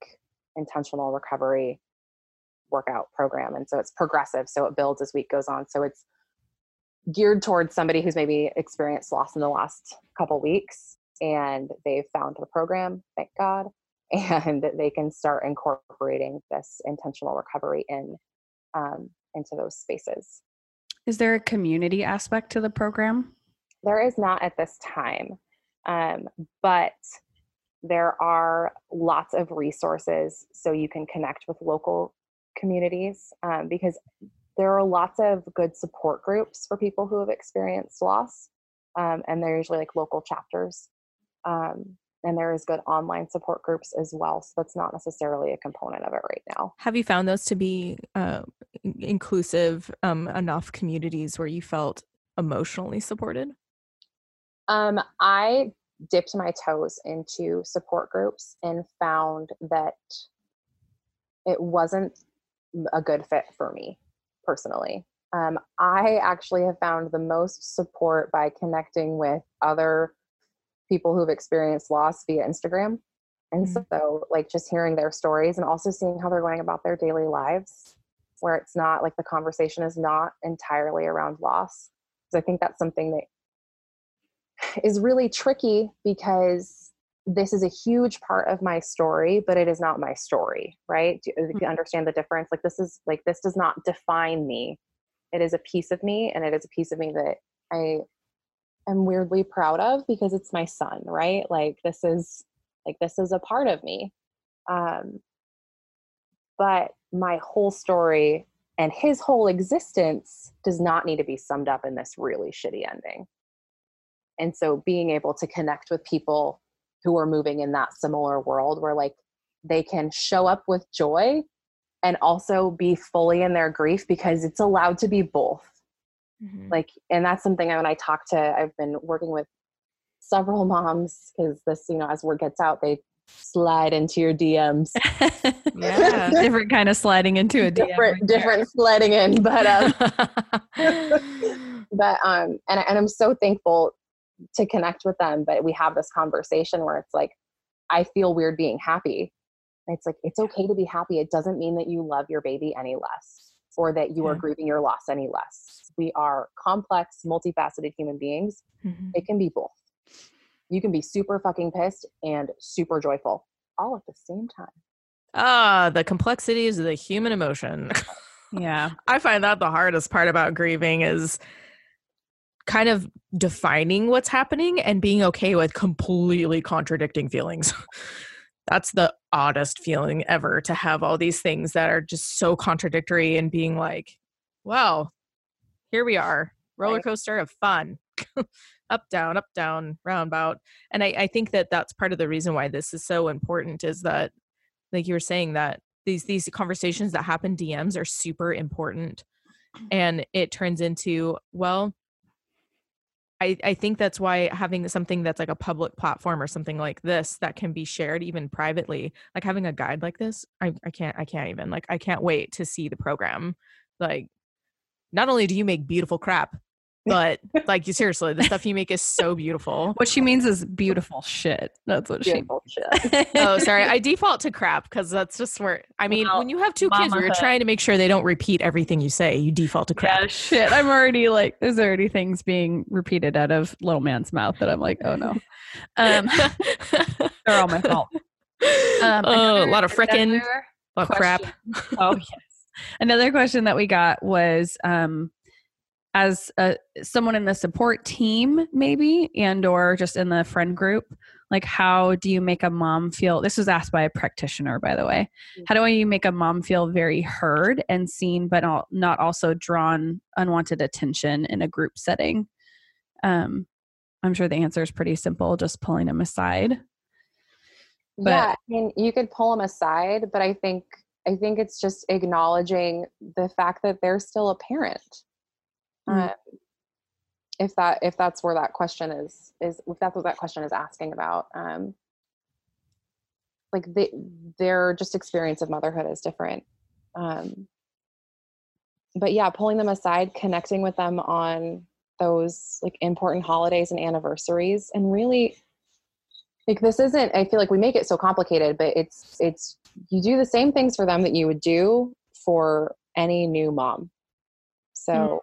intentional recovery workout program, and so it's progressive. So it builds as week goes on. So it's geared towards somebody who's maybe experienced loss in the last couple weeks and they've found the program, thank God, and they can start incorporating this intentional recovery in um, into those spaces. Is there a community aspect to the program? There is not at this time, um, but there are lots of resources so you can connect with local communities um, because there are lots of good support groups for people who have experienced loss, um, and they're usually like local chapters. Um, and there is good online support groups as well. So that's not necessarily a component of it right now. Have you found those to be uh, inclusive um, enough communities where you felt emotionally supported? Um, I dipped my toes into support groups and found that it wasn't a good fit for me personally. Um, I actually have found the most support by connecting with other people who've experienced loss via Instagram. And mm-hmm. so, like, just hearing their stories and also seeing how they're going about their daily lives, where it's not like the conversation is not entirely around loss. Because I think that's something that is really tricky because this is a huge part of my story but it is not my story right? Do you mm-hmm. understand the difference? Like this is like this does not define me. It is a piece of me and it is a piece of me that i am weirdly proud of because it's my son right? Like this is like this is a part of me. Um but my whole story and his whole existence does not need to be summed up in this really shitty ending. And so being able to connect with people who are moving in that similar world where like they can show up with joy and also be fully in their grief because it's allowed to be both. Mm-hmm. like and that's something I, when i talk to i've been working with several moms because this you know as word gets out they slide into your dms yeah different kind of sliding into a different DM different sliding in but um but um and, and i'm so thankful to connect with them but we have this conversation where it's like i feel weird being happy. It's like it's okay to be happy. It doesn't mean that you love your baby any less or that you yeah. are grieving your loss any less. We are complex multifaceted human beings. Mm-hmm. it can be both. You can be super fucking pissed and super joyful all at the same time. Ah the complexities of the human emotion. Yeah. I find that the hardest part about grieving is kind of defining what's happening and being okay with completely contradicting feelings. That's the oddest feeling ever to have all these things that are just so contradictory and being like, well, here we are, roller coaster of fun. up down up down roundabout and I, I think that that's part of the reason why this is so important is that like you were saying that these these conversations that happen dms are super important and it turns into well I, I think that's why having something that's like a public platform or something like this that can be shared even privately like having a guide like this I, I can't i can't even like i can't wait to see the program. Like not only do you make beautiful crap but like you seriously the stuff you make is so beautiful. What she means is beautiful shit. That's what beautiful she shit. oh sorry. I default to crap because that's just where i mean well, when you have two kids you're trying to make sure they don't repeat everything you say. You default to crap. Yeah, shit. I'm already like there's already things being repeated out of little man's mouth that i'm like oh no. Um they're all my fault. Um, oh, a lot of frickin' a lot of crap oh yes. Another question that we got was um as a, someone in the support team maybe and or just in the friend group like how do you make a mom feel? This was asked by a practitioner by the way. Mm. how do you make a mom feel very heard and seen but not also drawn unwanted attention in a group setting? Um i'm sure the answer is pretty simple just pulling them aside. But, yeah i mean you could pull them aside but i think i think it's just acknowledging the fact that they're still a parent mm. um, if that if that's where that question is is if that's what that question is asking about um, like they, their just experience of motherhood is different um, but yeah pulling them aside connecting with them on those like important holidays and anniversaries and really like this isn't i feel like we make it so complicated but it's it's you do the same things for them that you would do for any new mom so mm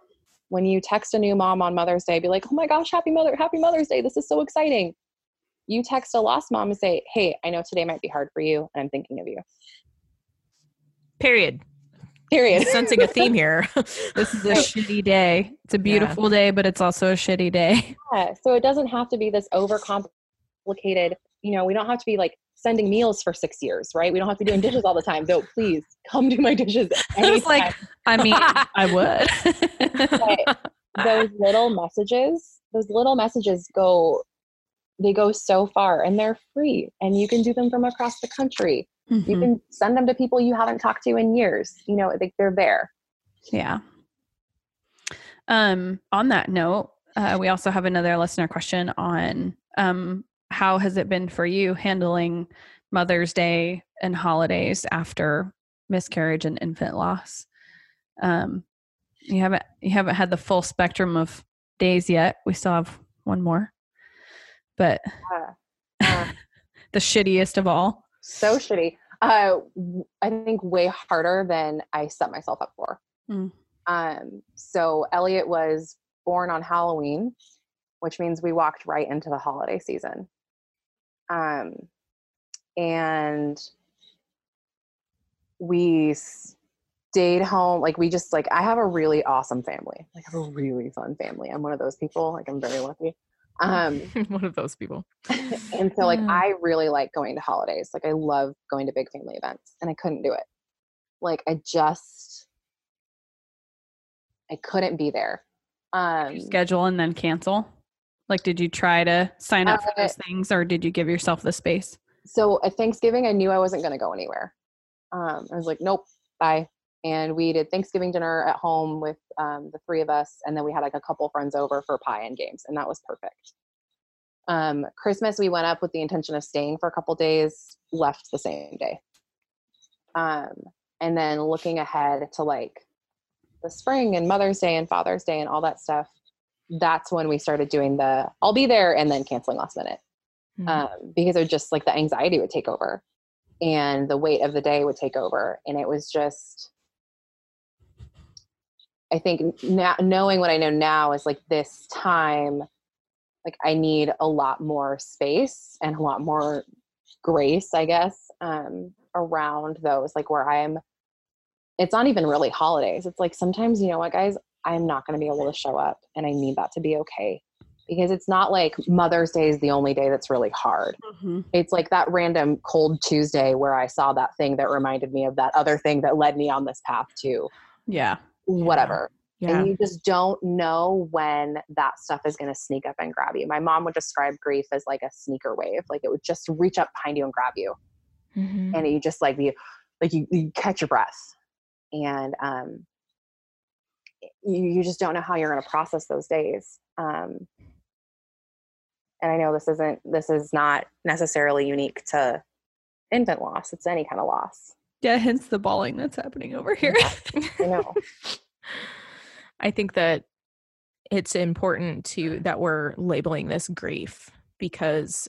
when you text a new mom on Mother's Day, be like, "Oh my gosh, happy mother, happy Mother's Day! This is so exciting." You text a lost mom and say, "Hey, I know today might be hard for you, and I'm thinking of you." Period. Period. Sensing a theme here. this is a shitty day. It's a beautiful yeah. day, but it's also a shitty day. Yeah. So it doesn't have to be this overcomplicated. You know, we don't have to be like sending meals for six years, right? We don't have to be doing dishes all the time. Though, please come do my dishes. Anytime. like, I mean, I would. those little messages, those little messages go, they go so far, and they're free, and you can do them from across the country. Mm-hmm. You can send them to people you haven't talked to in years. You know, they, they're there. Yeah. Um. On that note, uh, we also have another listener question on um how has it been for you handling Mother's Day and holidays after miscarriage and infant loss? Um, you haven't you haven't had the full spectrum of days yet. We still have one more, but uh, uh, the shittiest of all. So shitty. Uh, I think way harder than I set myself up for. Mm. Um, so Elliot was born on Halloween, which means we walked right into the holiday season. Um, and we stayed home. Like we just like I have a really awesome family. Like I have a really fun family. I'm one of those people. Like I'm very lucky. Um, one of those people. and so like I really like going to holidays. Like I love going to big family events, and I couldn't do it. Like I just I couldn't be there. Um, schedule and then cancel. Like, did you try to sign up uh, for those things or did you give yourself the space? So at Thanksgiving, I knew I wasn't going to go anywhere. Um, I was like, nope, bye. And we did Thanksgiving dinner at home with um, the three of us. And then we had like a couple friends over for pie and games. And that was perfect. Um, Christmas, we went up with the intention of staying for a couple days, left the same day. Um, and then looking ahead to like the spring and Mother's Day and Father's Day and all that stuff, that's when we started doing the I'll be there and then canceling last minute. Mm-hmm. Um, because it was just like the anxiety would take over and the weight of the day would take over. And it was just, I think now knowing what I know now is like this time, like I need a lot more space and a lot more grace, I guess, um, around those, like where I'm, it's not even really holidays. It's like sometimes, you know what, guys, I'm not going to be able to show up and I need that to be okay. Because it's not like Mother's Day is the only day that's really hard. Mm-hmm. It's like that random cold Tuesday where I saw that thing that reminded me of that other thing that led me on this path to yeah, whatever. Yeah. And you just don't know when that stuff is going to sneak up and grab you. My mom would describe grief as like a sneaker wave. Like it would just reach up behind you and grab you. Mm-hmm. And you just like you like you, you catch your breath. And um you, you just don't know how you're going to process those days. Um and I know this isn't this is not necessarily unique to infant loss. It's any kind of loss. Yeah, hence the bawling that's happening over here. I know. I think that it's important to that we're labeling this grief because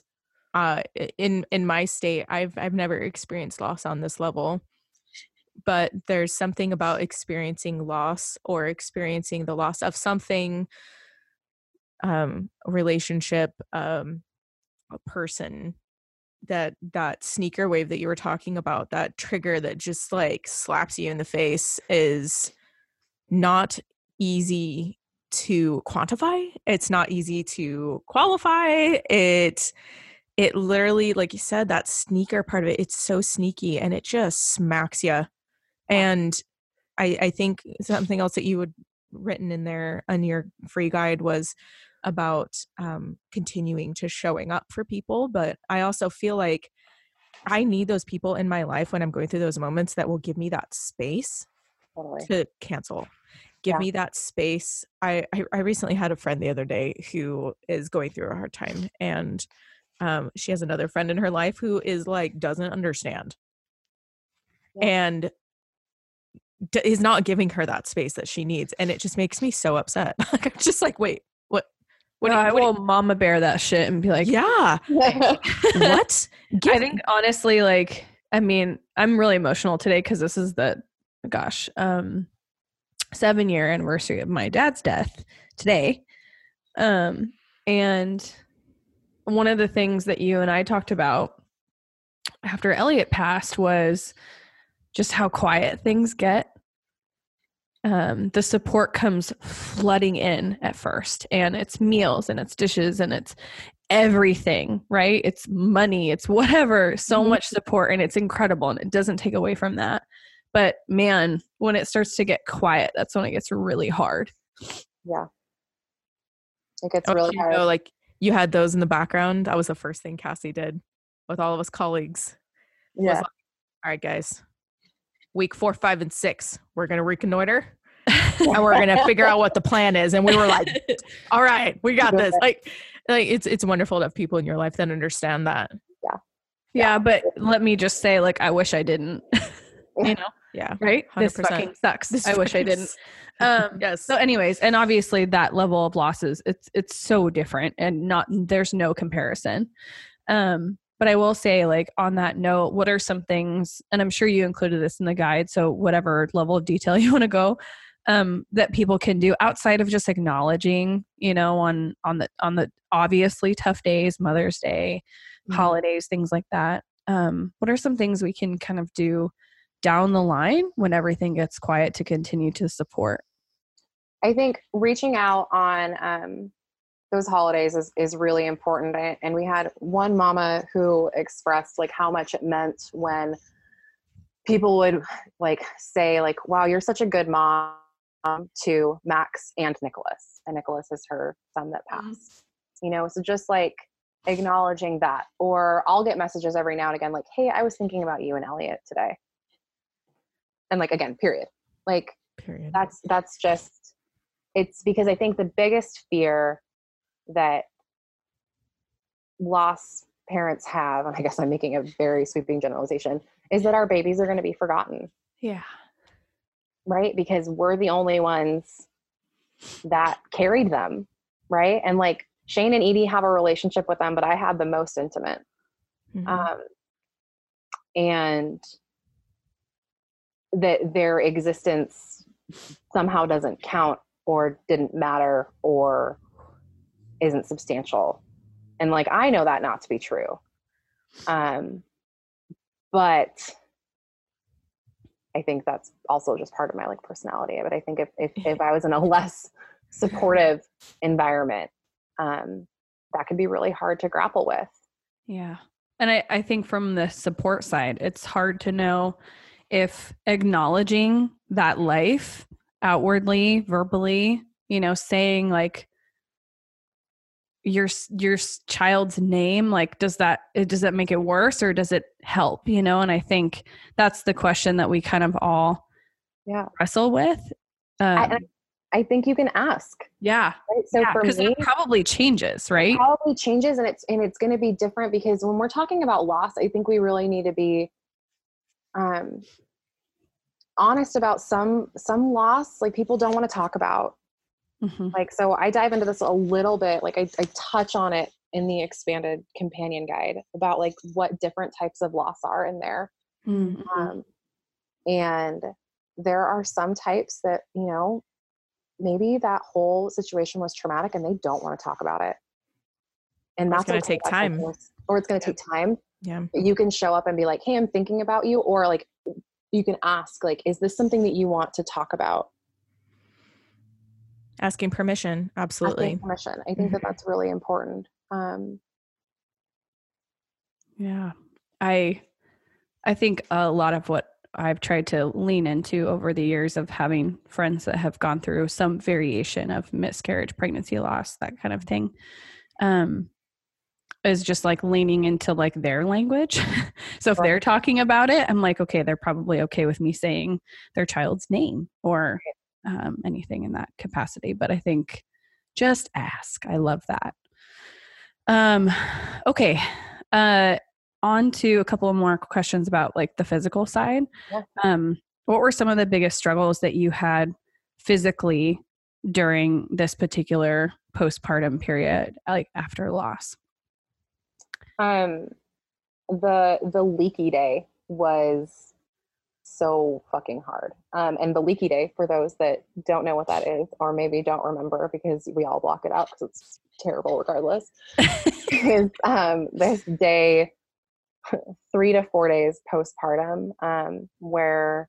uh in in my state I've I've never experienced loss on this level but there's something about experiencing loss or experiencing the loss of something um relationship um a person that that sneaker wave that you were talking about that trigger that just like slaps you in the face is not easy to quantify. It's not easy to qualify. It it literally like you said that sneaker part of it it's so sneaky and it just smacks you and i i think something else that you had written in there on your free guide was about um, continuing to showing up for people but i also feel like i need those people in my life when i'm going through those moments that will give me that space totally. to cancel give yeah. me that space I, I, I recently had a friend the other day who is going through a hard time and um she has another friend in her life who is like doesn't understand yeah. and d- is not giving her that space that she needs and it just makes me so upset like i'm just like wait what what, no, you, I will you, mama bear that shit and be like, yeah, what? Give I think honestly, like, I mean, I'm really emotional today because this is the, gosh, um, seven year anniversary of my dad's death today. Um, and one of the things that you and I talked about after Elliot passed was just how quiet things get. Um, the support comes flooding in at first, and it's meals and it's dishes and it's everything, right? It's money, it's whatever, so mm-hmm. much support, and it's incredible, and it doesn't take away from that. But man, when it starts to get quiet, that's when it gets really hard. Yeah. It gets oh, really hard. Know, like you had those in the background. That was the first thing Cassie did with all of us colleagues. Yeah. Like, all right, guys. Week four, five, and six, we're gonna reconnoiter. and we're gonna figure out what the plan is. And we were like, "All right, we got this." Like, like it's it's wonderful to have people in your life that understand that. Yeah, yeah. But let me just say, like, I wish I didn't. you know, yeah. Right? 100%. This fucking sucks. This I wish I didn't. Um yes. So anyways, and obviously that level of losses it's it's so different and not there's no comparison. Um but I will say like on that note, what are some things and I'm sure you included this in the guide, so whatever level of detail you want to go um, that people can do outside of just acknowledging, you know, on on the on the obviously tough days, Mother's Day, mm-hmm. holidays, things like that. Um, what are some things we can kind of do down the line when everything gets quiet to continue to support? I think reaching out on um, those holidays is, is really important. And we had one mama who expressed like how much it meant when people would like say like, wow, you're such a good mom to Max and Nicholas. And Nicholas is her son that mm-hmm. passed. Mm-hmm. You know, so just like acknowledging that. Or I'll get messages every now and again like, hey, I was thinking about you and Elliot today and like again period like period that's that's just it's because i think the biggest fear that lost parents have and i guess i'm making a very sweeping generalization is that our babies are going to be forgotten. Yeah. Right? Because we're the only ones that carried them right? And like shane and edie have a relationship with them but i had the most intimate. Mm-hmm. um and that their existence somehow doesn't count or didn't matter or isn't substantial. And like i know that not to be true. Um but i think that's also just part of my like personality. But i think if if, if i was in a less supportive environment um that could be really hard to grapple with. Yeah. And i i think from the support side it's hard to know if acknowledging that life outwardly, verbally, you know, saying like your your child's name like does that does that make it worse or does it help you know? And i think that's the question that we kind of all yeah. wrestle with um, I, I, think you can ask yeah. right? so yeah, for me it probably changes right? it probably changes and it's and it's going to be different because when we're talking about loss i think we really need to be um honest about some some loss like people don't want to talk about Mm-hmm. Like, so I dive into this a little bit, like, I, I touch on it in the expanded companion guide about like what different types of loss are in there. Mm-hmm. Um, and there are some types that, you know, maybe that whole situation was traumatic and they don't want to talk about it. And that's going to take time. Or it's going to take time. Yeah. You can show up and be like, hey, I'm thinking about you. Or like, you can ask, like, is this something that you want to talk about? Asking permission absolutely. Asking permission. I think mm-hmm. that that's really important um yeah. I i think a lot of what i've tried to lean into over the years of having friends that have gone through some variation of miscarriage pregnancy loss that kind of thing um is just like leaning into like their language. so if they're talking about it, I'm like, okay, they're probably okay with me saying their child's name or um, anything in that capacity. But I think just ask. I love that. Um, okay. Uh, on to a couple more questions about like the physical side. Yeah. Um, what were some of the biggest struggles that you had physically during this particular postpartum period, like after loss? Um, the the leaky day was so fucking hard. Um, and the leaky day, for those that don't know what that is, or maybe don't remember because we all block it out because it's terrible regardless, is um, this day, three to four days postpartum, um, where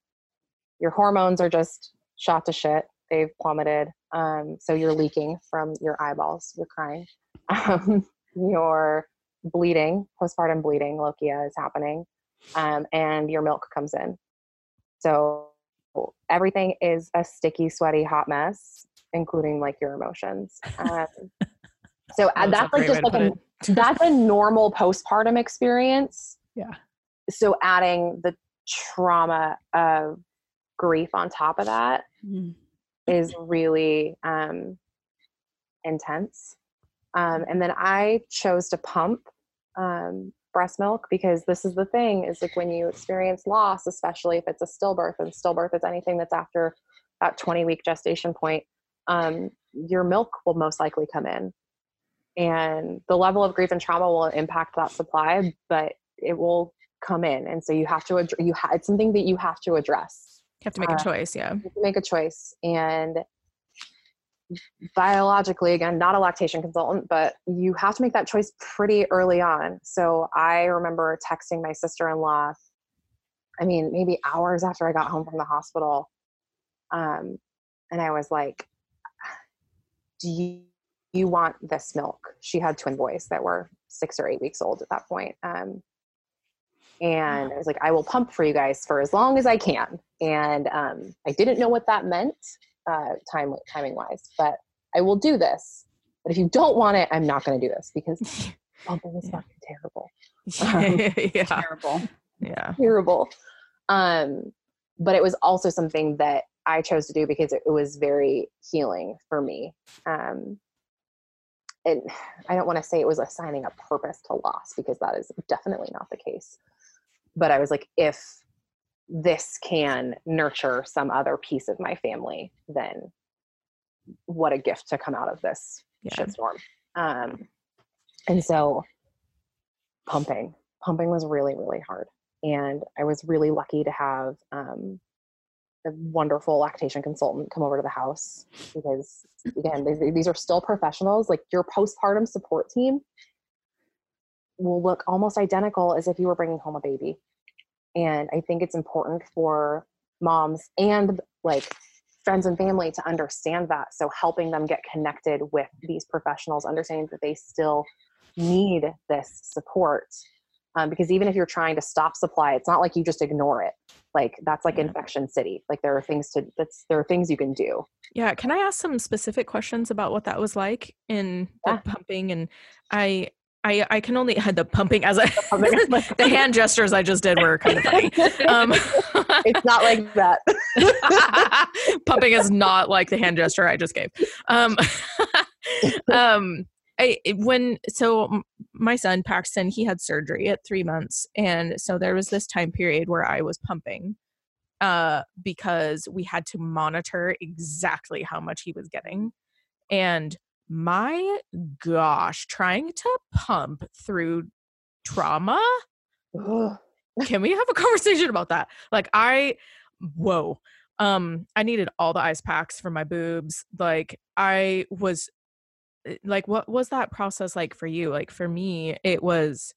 your hormones are just shot to shit. They've plummeted. Um, so you're leaking from your eyeballs. You're crying. Um, you're bleeding, postpartum bleeding, lochia is happening. Um, and your milk comes in so everything is a sticky, sweaty, hot mess, including like your emotions. Um, so that's, that's like just like a, that's a normal postpartum experience. Yeah. So adding the trauma of grief on top of that mm. is really um, intense. Um, and then I chose to pump um, breast milk because this is the thing is like when you experience loss especially if it's a stillbirth and stillbirth is anything that's after that 20 week gestation point um, your milk will most likely come in. And the level of grief and trauma will impact that supply but it will come in. And so you have to you ha- it's something that you have to address. You have to make uh, a choice yeah. make a choice. And biologically again not a lactation consultant but you have to make that choice pretty early on. So i remember texting my sister-in-law i mean maybe hours after i got home from the hospital um, and i was like do you, you want this milk? She had twin boys that were six or eight weeks old at that point um, and i was like i will pump for you guys for as long as i can. And um, i didn't know what that meant uh, time timing wise. But I will do this. But if you don't want it, I'm not going to do this because pumping is yeah. fucking terrible. Um, yeah. Terrible. Yeah. Terrible. Um, but it was also something that I chose to do because it, it was very healing for me. Um, and I don't want to say it was assigning a purpose to loss because that is definitely not the case. But I was like, if this can nurture some other piece of my family, then what a gift to come out of this yeah. shitstorm. Um, and so pumping, pumping was really, really hard. And I was really lucky to have um, a wonderful lactation consultant come over to the house because, again, these, these are still professionals. Like your postpartum support team will look almost identical as if you were bringing home a baby. And I think it's important for moms and like friends and family to understand that. So helping them get connected with these professionals, understanding that they still need this support um, because even if you're trying to stop supply it's not like you just ignore it. Like that's like infection city. Like there are things to that's there are things you can do. Yeah. Can i ask some specific questions about what that was like in the yeah. pumping? And i I, I can only had the pumping as I the, hand gestures I just did were kind of funny. Um, it's not like that. pumping is not like the hand gesture I just gave. Um, um, I, when so my son Paxton he had surgery at three months, and so there was this time period where I was pumping, uh, because we had to monitor exactly how much he was getting, and my gosh, trying to pump through trauma. Can we have a conversation about that? Like I whoa. Um I needed all the ice packs for my boobs. Like I was eh, like what was that process like for you? Like for me it was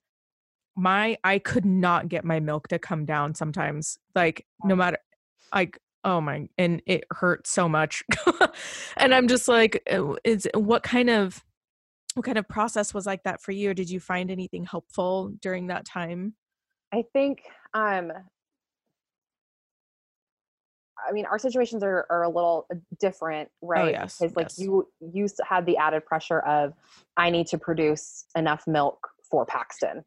my I could not get my milk to come down sometimes. Like no matter like oh my and it hurt so much and i'm just like uh, is what kind of what kind of process was like that for you did you find anything helpful during that time i think um I mean, our situations are, are a little uh, different, oh, right? Oh, yes. Because like yes. you you had the added pressure of I need to produce enough milk for Paxton.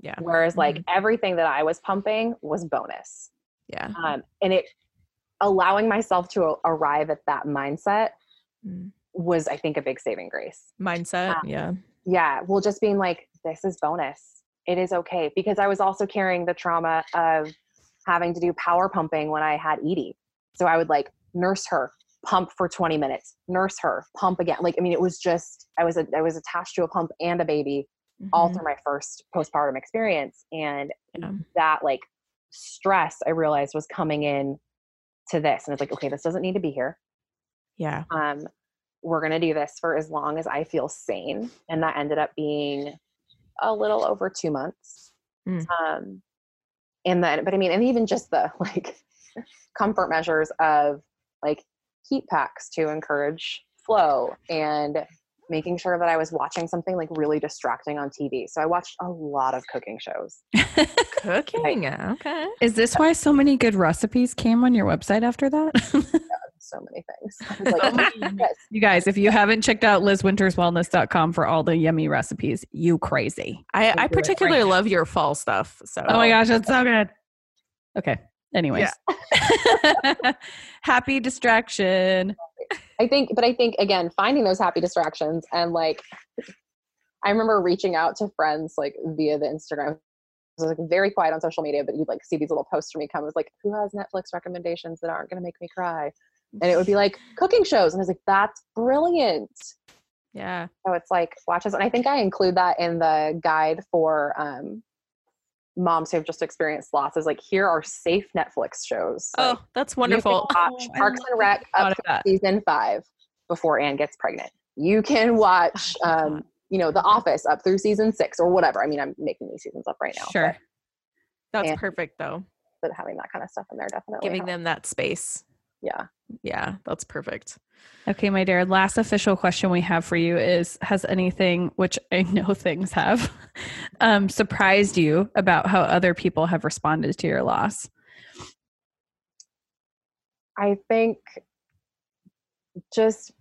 Yeah. Whereas like mm-hmm. everything that I was pumping was bonus. Yeah. Um, and it allowing myself to arrive at that mindset mm. was i think a big saving grace. Mindset um, yeah. yeah well just being like this is bonus. It is okay. Because i was also carrying the trauma of having to do power pumping when i had edie. So i would like nurse her pump for 20 minutes nurse her pump again. Like i mean it was just i was a, i was attached to a pump and a baby mm-hmm. all through my first postpartum experience. And yeah. that like stress i realized was coming in to this and it's like okay this doesn't need to be here. Yeah. Um we're going to do this for as long as i feel sane and that ended up being a little over two months. Mm. um and then but i mean and even just the like comfort measures of like heat packs to encourage flow and making sure that I was watching something like really distracting on TV. So I watched a lot of cooking shows. cooking, okay. Is this why so many good recipes came on your website after that? yeah, so many things. Like, oh yes. You guys, if you haven't checked out lizwinterswellness.com for all the yummy recipes, you crazy. I, I particularly right love your fall stuff. So Oh my gosh, it's so good. Okay. Anyways. Yeah. Happy distraction. I think, but I think again, finding those happy distractions and like, I remember reaching out to friends like via the Instagram. I was like very quiet on social media, but you'd like see these little posts from me come. It was like, who has Netflix recommendations that aren't going to make me cry? And it would be like cooking shows, and I was like, that's brilliant. Yeah. So it's like watch this, and I think I include that in the guide for um, moms who have just experienced losses like here are safe netflix shows. Oh like, that's wonderful. watch oh, parks and rec up to season five before Ann gets pregnant. You can watch um you know the office up through season six or whatever. I mean i'm making these seasons up right now sure. that's perfect though. but having that kind of stuff in there definitely giving helps. them that space yeah. Yeah that's perfect. Okay my dear last official question we have for you is has anything which i know things have um, surprised you about how other people have responded to your loss? I think just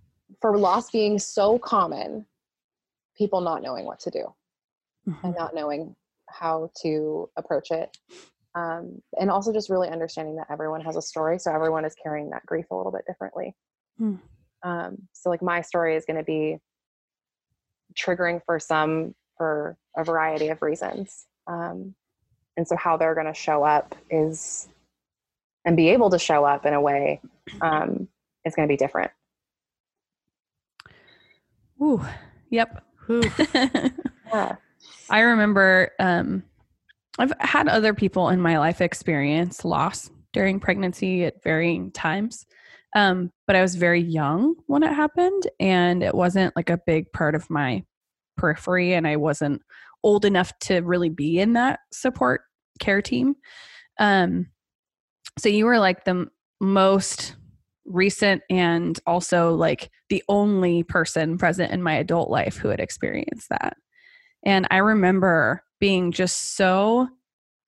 for loss being so common people not knowing what to do mm-hmm. and not knowing how to approach it um, and also just really understanding that everyone has a story so everyone is carrying that grief a little bit differently mm. um, so like my story is going to be triggering for some for a variety of reasons um, and so how they're going to show up is and be able to show up in a way um, is going to be different Ooh, yep Ooh. yeah. i remember um, I've had other people in my life experience loss during pregnancy at varying times. Um, but I was very young when it happened, and it wasn't like a big part of my periphery, and I wasn't old enough to really be in that support care team. Um, so you were like the most recent and also like the only person present in my adult life who had experienced that. And I remember being just so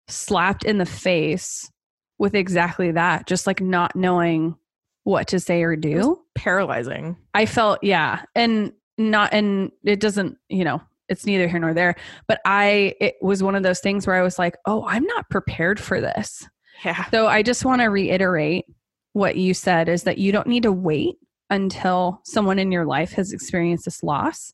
slapped in the face with exactly that, just like not knowing what to say or do. Paralyzing. I felt, yeah. And not, and it doesn't, you know, it's neither here nor there. But I, it was one of those things where I was like, oh, I'm not prepared for this. Yeah. So I just want to reiterate what you said is that you don't need to wait until someone in your life has experienced this loss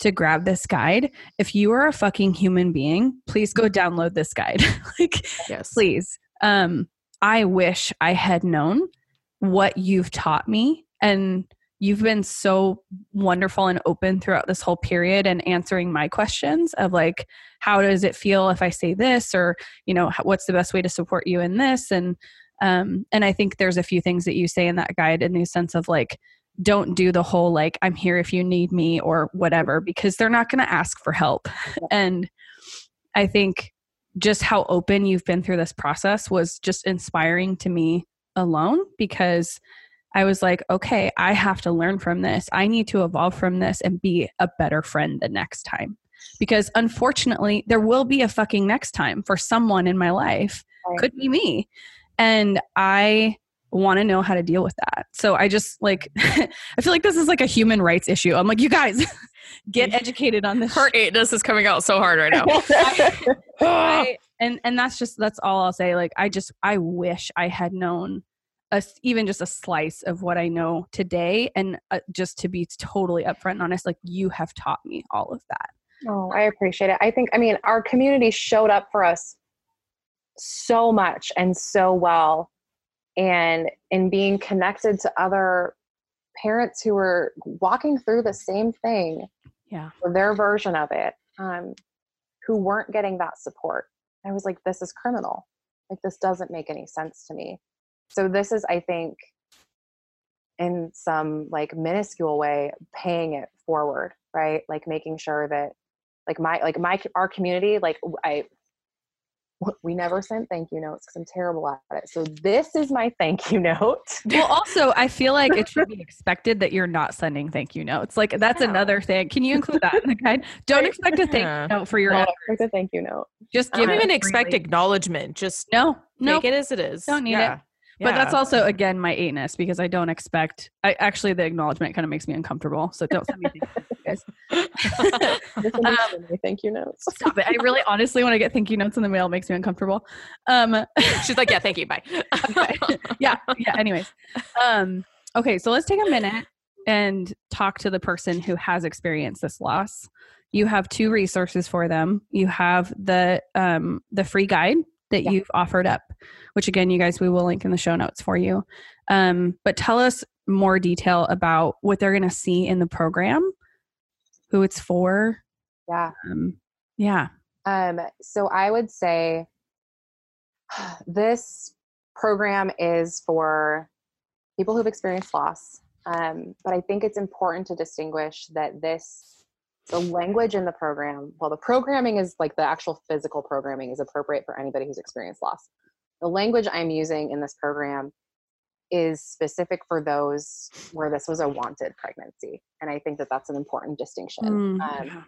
to grab this guide. If you are a fucking human being, please go download this guide. like, yes. please. Um, I wish I had known what you've taught me and you've been so wonderful and open throughout this whole period and answering my questions of like how does it feel if i say this or you know what's the best way to support you in this and um and i think there's a few things that you say in that guide in the sense of like don't do the whole like i'm here if you need me or whatever because they're not going to ask for help and i think just how open you've been through this process was just inspiring to me alone because I was like, okay, I have to learn from this. I need to evolve from this and be a better friend the next time. Because unfortunately, there will be a fucking next time for someone in my life. Right. Could be me. And I want to know how to deal with that. So I just like, I feel like this is like a human rights issue. I'm like, you guys get educated on this. Her eightness is coming out so hard right now. I, I, and and that's just that's all I'll say. Like I just I wish I had known a, even just a slice of what I know today. And uh, just to be totally upfront and honest, like you have taught me all of that. Oh, I appreciate it. I think, I mean, our community showed up for us so much and so well. And in being connected to other parents who were walking through the same thing, yeah, their version of it, um, who weren't getting that support. I was like, this is criminal. Like, this doesn't make any sense to me so this is i think in some like minuscule way paying it forward right like making sure that like my like my our community like i we never sent thank you notes because I'm terrible at it. So this is my thank you note. Well, also, I feel like it should be expected that you're not sending thank you notes. Like that's yeah. another thing. Can you include that in the guide? Don't expect a thank yeah. you note for your. No, expect a thank you note. Just give um, even expect acknowledgement. Just no, no, take it as it is. Don't need yeah. it. But that's also again my eightness because I don't expect. I actually the acknowledgement kind of makes me uncomfortable. So don't send me thank you guys. um, thank you notes. Stop it! I really honestly when I get thank you notes in the mail, it makes me uncomfortable. Um, She's like, yeah, thank you, bye. okay. Yeah, yeah. Anyways, um, okay, so let's take a minute and talk to the person who has experienced this loss. You have two resources for them. You have the um, the free guide that yeah. you've offered up, which again, you guys, we will link in the show notes for you. Um, but tell us more detail about what they're going to see in the program, who it's for. Yeah. Um, yeah. Um, so I would say this program is for people who've experienced loss. Um, but I think it's important to distinguish that this the language in the program well the programming is like the actual physical programming is appropriate for anybody who's experienced loss. The language i'm using in this program is specific for those where this was a wanted pregnancy and i think that that's an important distinction. Mm, um,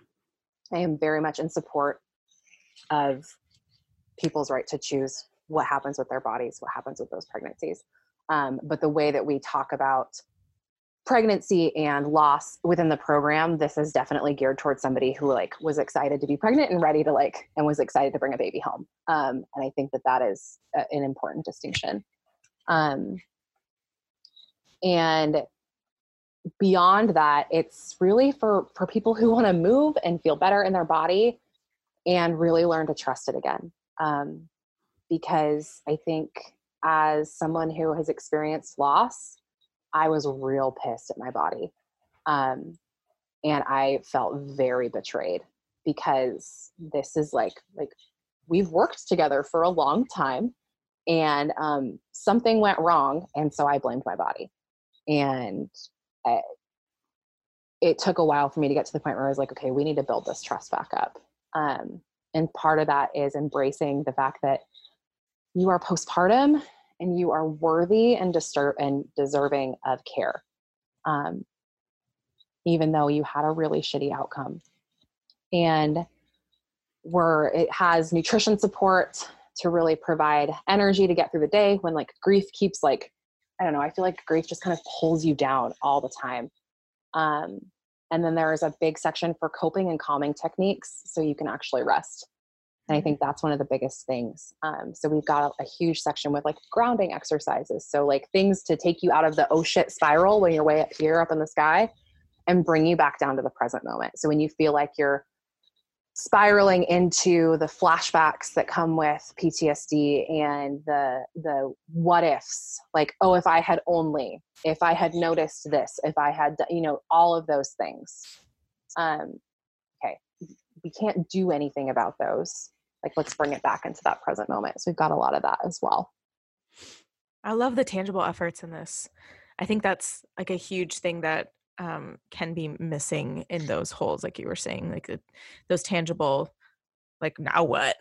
i am very much in support of people's right to choose what happens with their bodies what happens with those pregnancies. Um, but the way that we talk about pregnancy and loss within the program this is definitely geared towards somebody who like was excited to be pregnant and ready to like and was excited to bring a baby home. Um, and i think that that is a, an important distinction. Um, and beyond that it's really for for people who want to move and feel better in their body and really learn to trust it again. Um, because i think as someone who has experienced loss I was real pissed at my body. Um, and I felt very betrayed because this is like like we've worked together for a long time and um, something went wrong and so I blamed my body. And I, it took a while for me to get to the point where I was like, okay, we need to build this trust back up. Um, and part of that is embracing the fact that you are postpartum and you are worthy and disturb and deserving of care um, even though you had a really shitty outcome and where it has nutrition support to really provide energy to get through the day when like grief keeps like I don't know, I feel like grief just kind of pulls you down all the time. Um, and then there is a big section for coping and calming techniques so you can actually rest. And I think that's one of the biggest things. Um, so we've got a, a, huge section with like grounding exercises. So, like things to take you out of the oh shit spiral when you're way up here, up in the sky, and bring you back down to the present moment. So, when you feel like you're spiraling into the flashbacks that come with PTSD and the the what ifs like oh if I had only if I had noticed this if I had you know all of those things um okay we can't do anything about those like let's bring it back into that present moment so we've got a lot of that as well I love the tangible efforts in this I think that's like a huge thing that um, can be missing in those holes, like you were saying, like those tangible, like now what?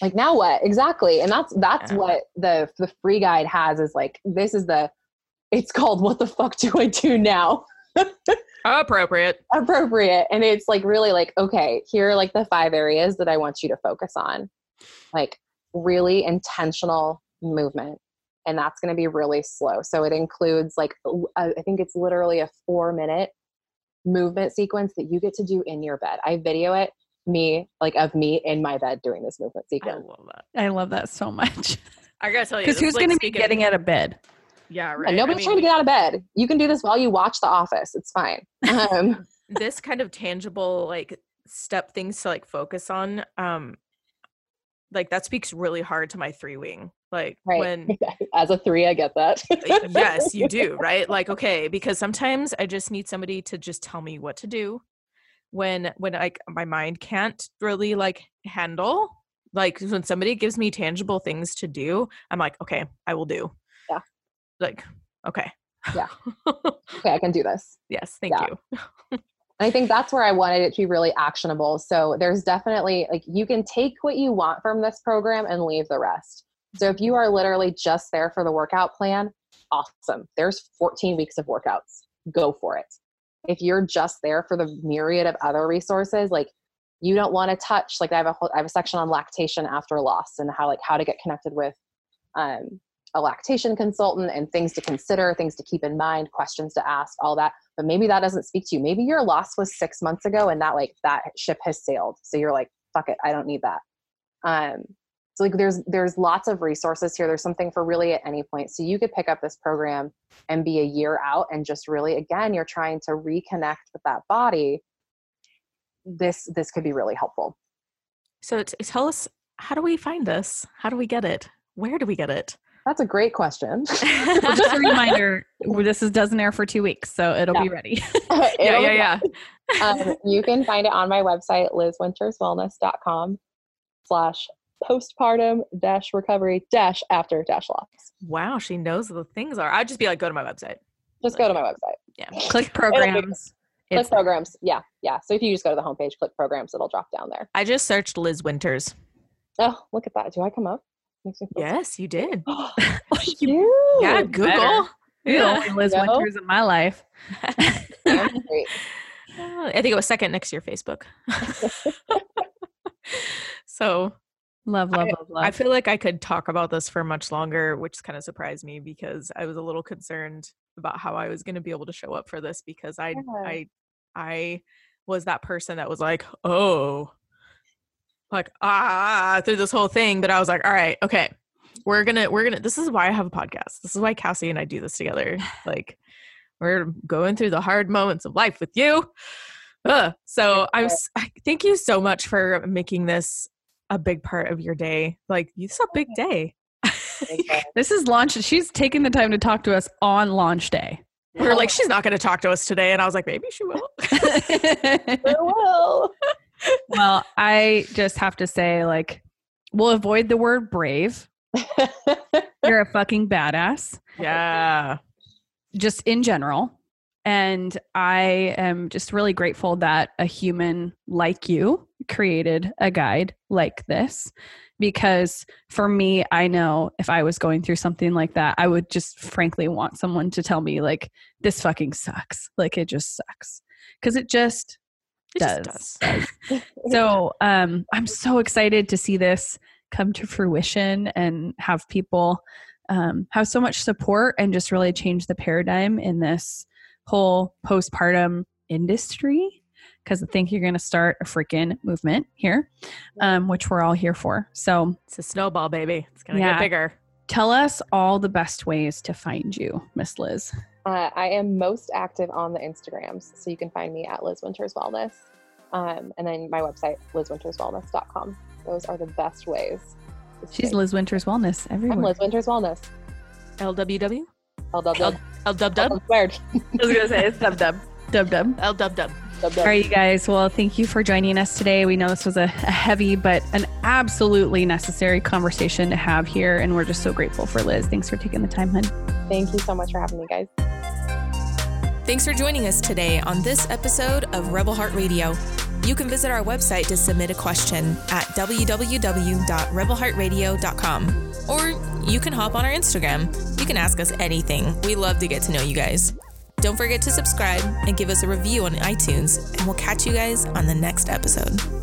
Like now what? Exactly, and that's that's yeah. what the the free guide has is like this is the. It's called "What the fuck do I do now?" Appropriate. Appropriate, and it's like really like okay, here are like the five areas that I want you to focus on, like really intentional movement and that's going to be really slow. So it includes like uh, I think it's literally a 4 minute movement sequence that you get to do in your bed. I video it me like of me in my bed doing this movement sequence. I love that. I love that so much. I gotta tell you, because who's like going to be getting out of bed? Yeah, right. Nobody's I mean, trying to get out of bed. You can do this while you watch The Office. It's fine. Um, this kind of tangible like step things to like focus on. Um, like that speaks really hard to my three wing like right. when as a three i get that yes you do right like okay because sometimes i just need somebody to just tell me what to do when when like my mind can't really like handle like when somebody gives me tangible things to do i'm like okay i will do like okay yeah okay i can do this yes thank yeah. you I think that's where I wanted it to be really actionable. So there's definitely like you can take what you want from this program and leave the rest. So if you are literally just there for the workout plan, awesome. There's 14 weeks of workouts. Go for it. If you're just there for the myriad of other resources, like you don't want to touch, like I have a whole, I have a section on lactation after loss and how like how to get connected with um, a lactation consultant and things to consider, things to keep in mind, questions to ask, all that. But maybe that doesn't speak to you. Maybe your loss was six months ago and that like that ship has sailed. So you're like, fuck it, I don't need that. Um, so like there's there's lots of resources here. There's something for really at any point. So you could pick up this program and be a year out and just really again you're trying to reconnect with that body. This this could be really helpful. So tell us how do we find this? How do we get it? Where do we get it? That's a great question. well, just a reminder, this is doesn't air for two weeks, so it'll yeah. be ready. yeah, yeah, yeah. um, you can find it on my website, lizwinterswellness.com slash postpartum dash recovery dash after dash loss. Wow, she knows the things are. I'd just be like, go to my website. Just go to my website. Yeah. Click programs. click programs. Yeah. Yeah. So if you just go to the homepage, click programs, it'll drop down there. I just searched Liz Winters. Oh, look at that. Do I come up? Yes, you did. oh, yeah, Google. Yeah. Liz no. Winters in my life. Oh, I think it was second next to your Facebook. so love, love, I, love, love. I feel like I could talk about this for much longer, which kind of surprised me because I was a little concerned about how I was going to be able to show up for this because I, yeah. I, I was that person that was like, oh, like ah through this whole thing but i was like all right okay we're gonna we're gonna this is why i have a podcast. This is why cassie and i do this together. Like we're going through the hard moments of life with you. Ugh. so i'm thank you so much for making this a big part of your day. Like this is a big day. This is launch she's taking the time to talk to us on launch day. We are like she's not going to talk to us today and i was like maybe she will. She will well, I just have to say, like, we'll avoid the word brave. You're a fucking badass. Yeah. Just in general. And I am just really grateful that a human like you created a guide like this. Because for me, I know if I was going through something like that, I would just frankly want someone to tell me, like, this fucking sucks. Like, it just sucks. Because it just, it does. does. so um, I'm so excited to see this come to fruition and have people um, have so much support and just really change the paradigm in this whole postpartum industry because I think you're going to start a freaking movement here, um, which we're all here for. So it's a snowball, baby. It's going to yeah. get bigger. Tell us all the best ways to find you, Miss Liz. Uh, I am most active on the Instagrams, so you can find me at Liz Winters Wellness, um, and then my website lizwinterswellness.com. Those are the best ways. She's Liz Winters Wellness everywhere. I'm Liz Winters Wellness. LWW. LWW. L dub dub. Squared. I was gonna say it's dub dub. Dub dub. L dub dub. All right, you guys. Well, thank you for joining us today. We know this was a, a, heavy but an absolutely necessary conversation to have here, and we're just so grateful for Liz. Thanks for taking the time, hun. Thank you so much for having me, guys. Thanks for joining us today on this episode of Rebel Heart Radio. You can visit our website to submit a question at www.rebelheartradio.com or you can hop on our Instagram. You can ask us anything. We love to get to know you guys. Don't forget to subscribe and give us a review on iTunes, and we'll catch you guys on the next episode.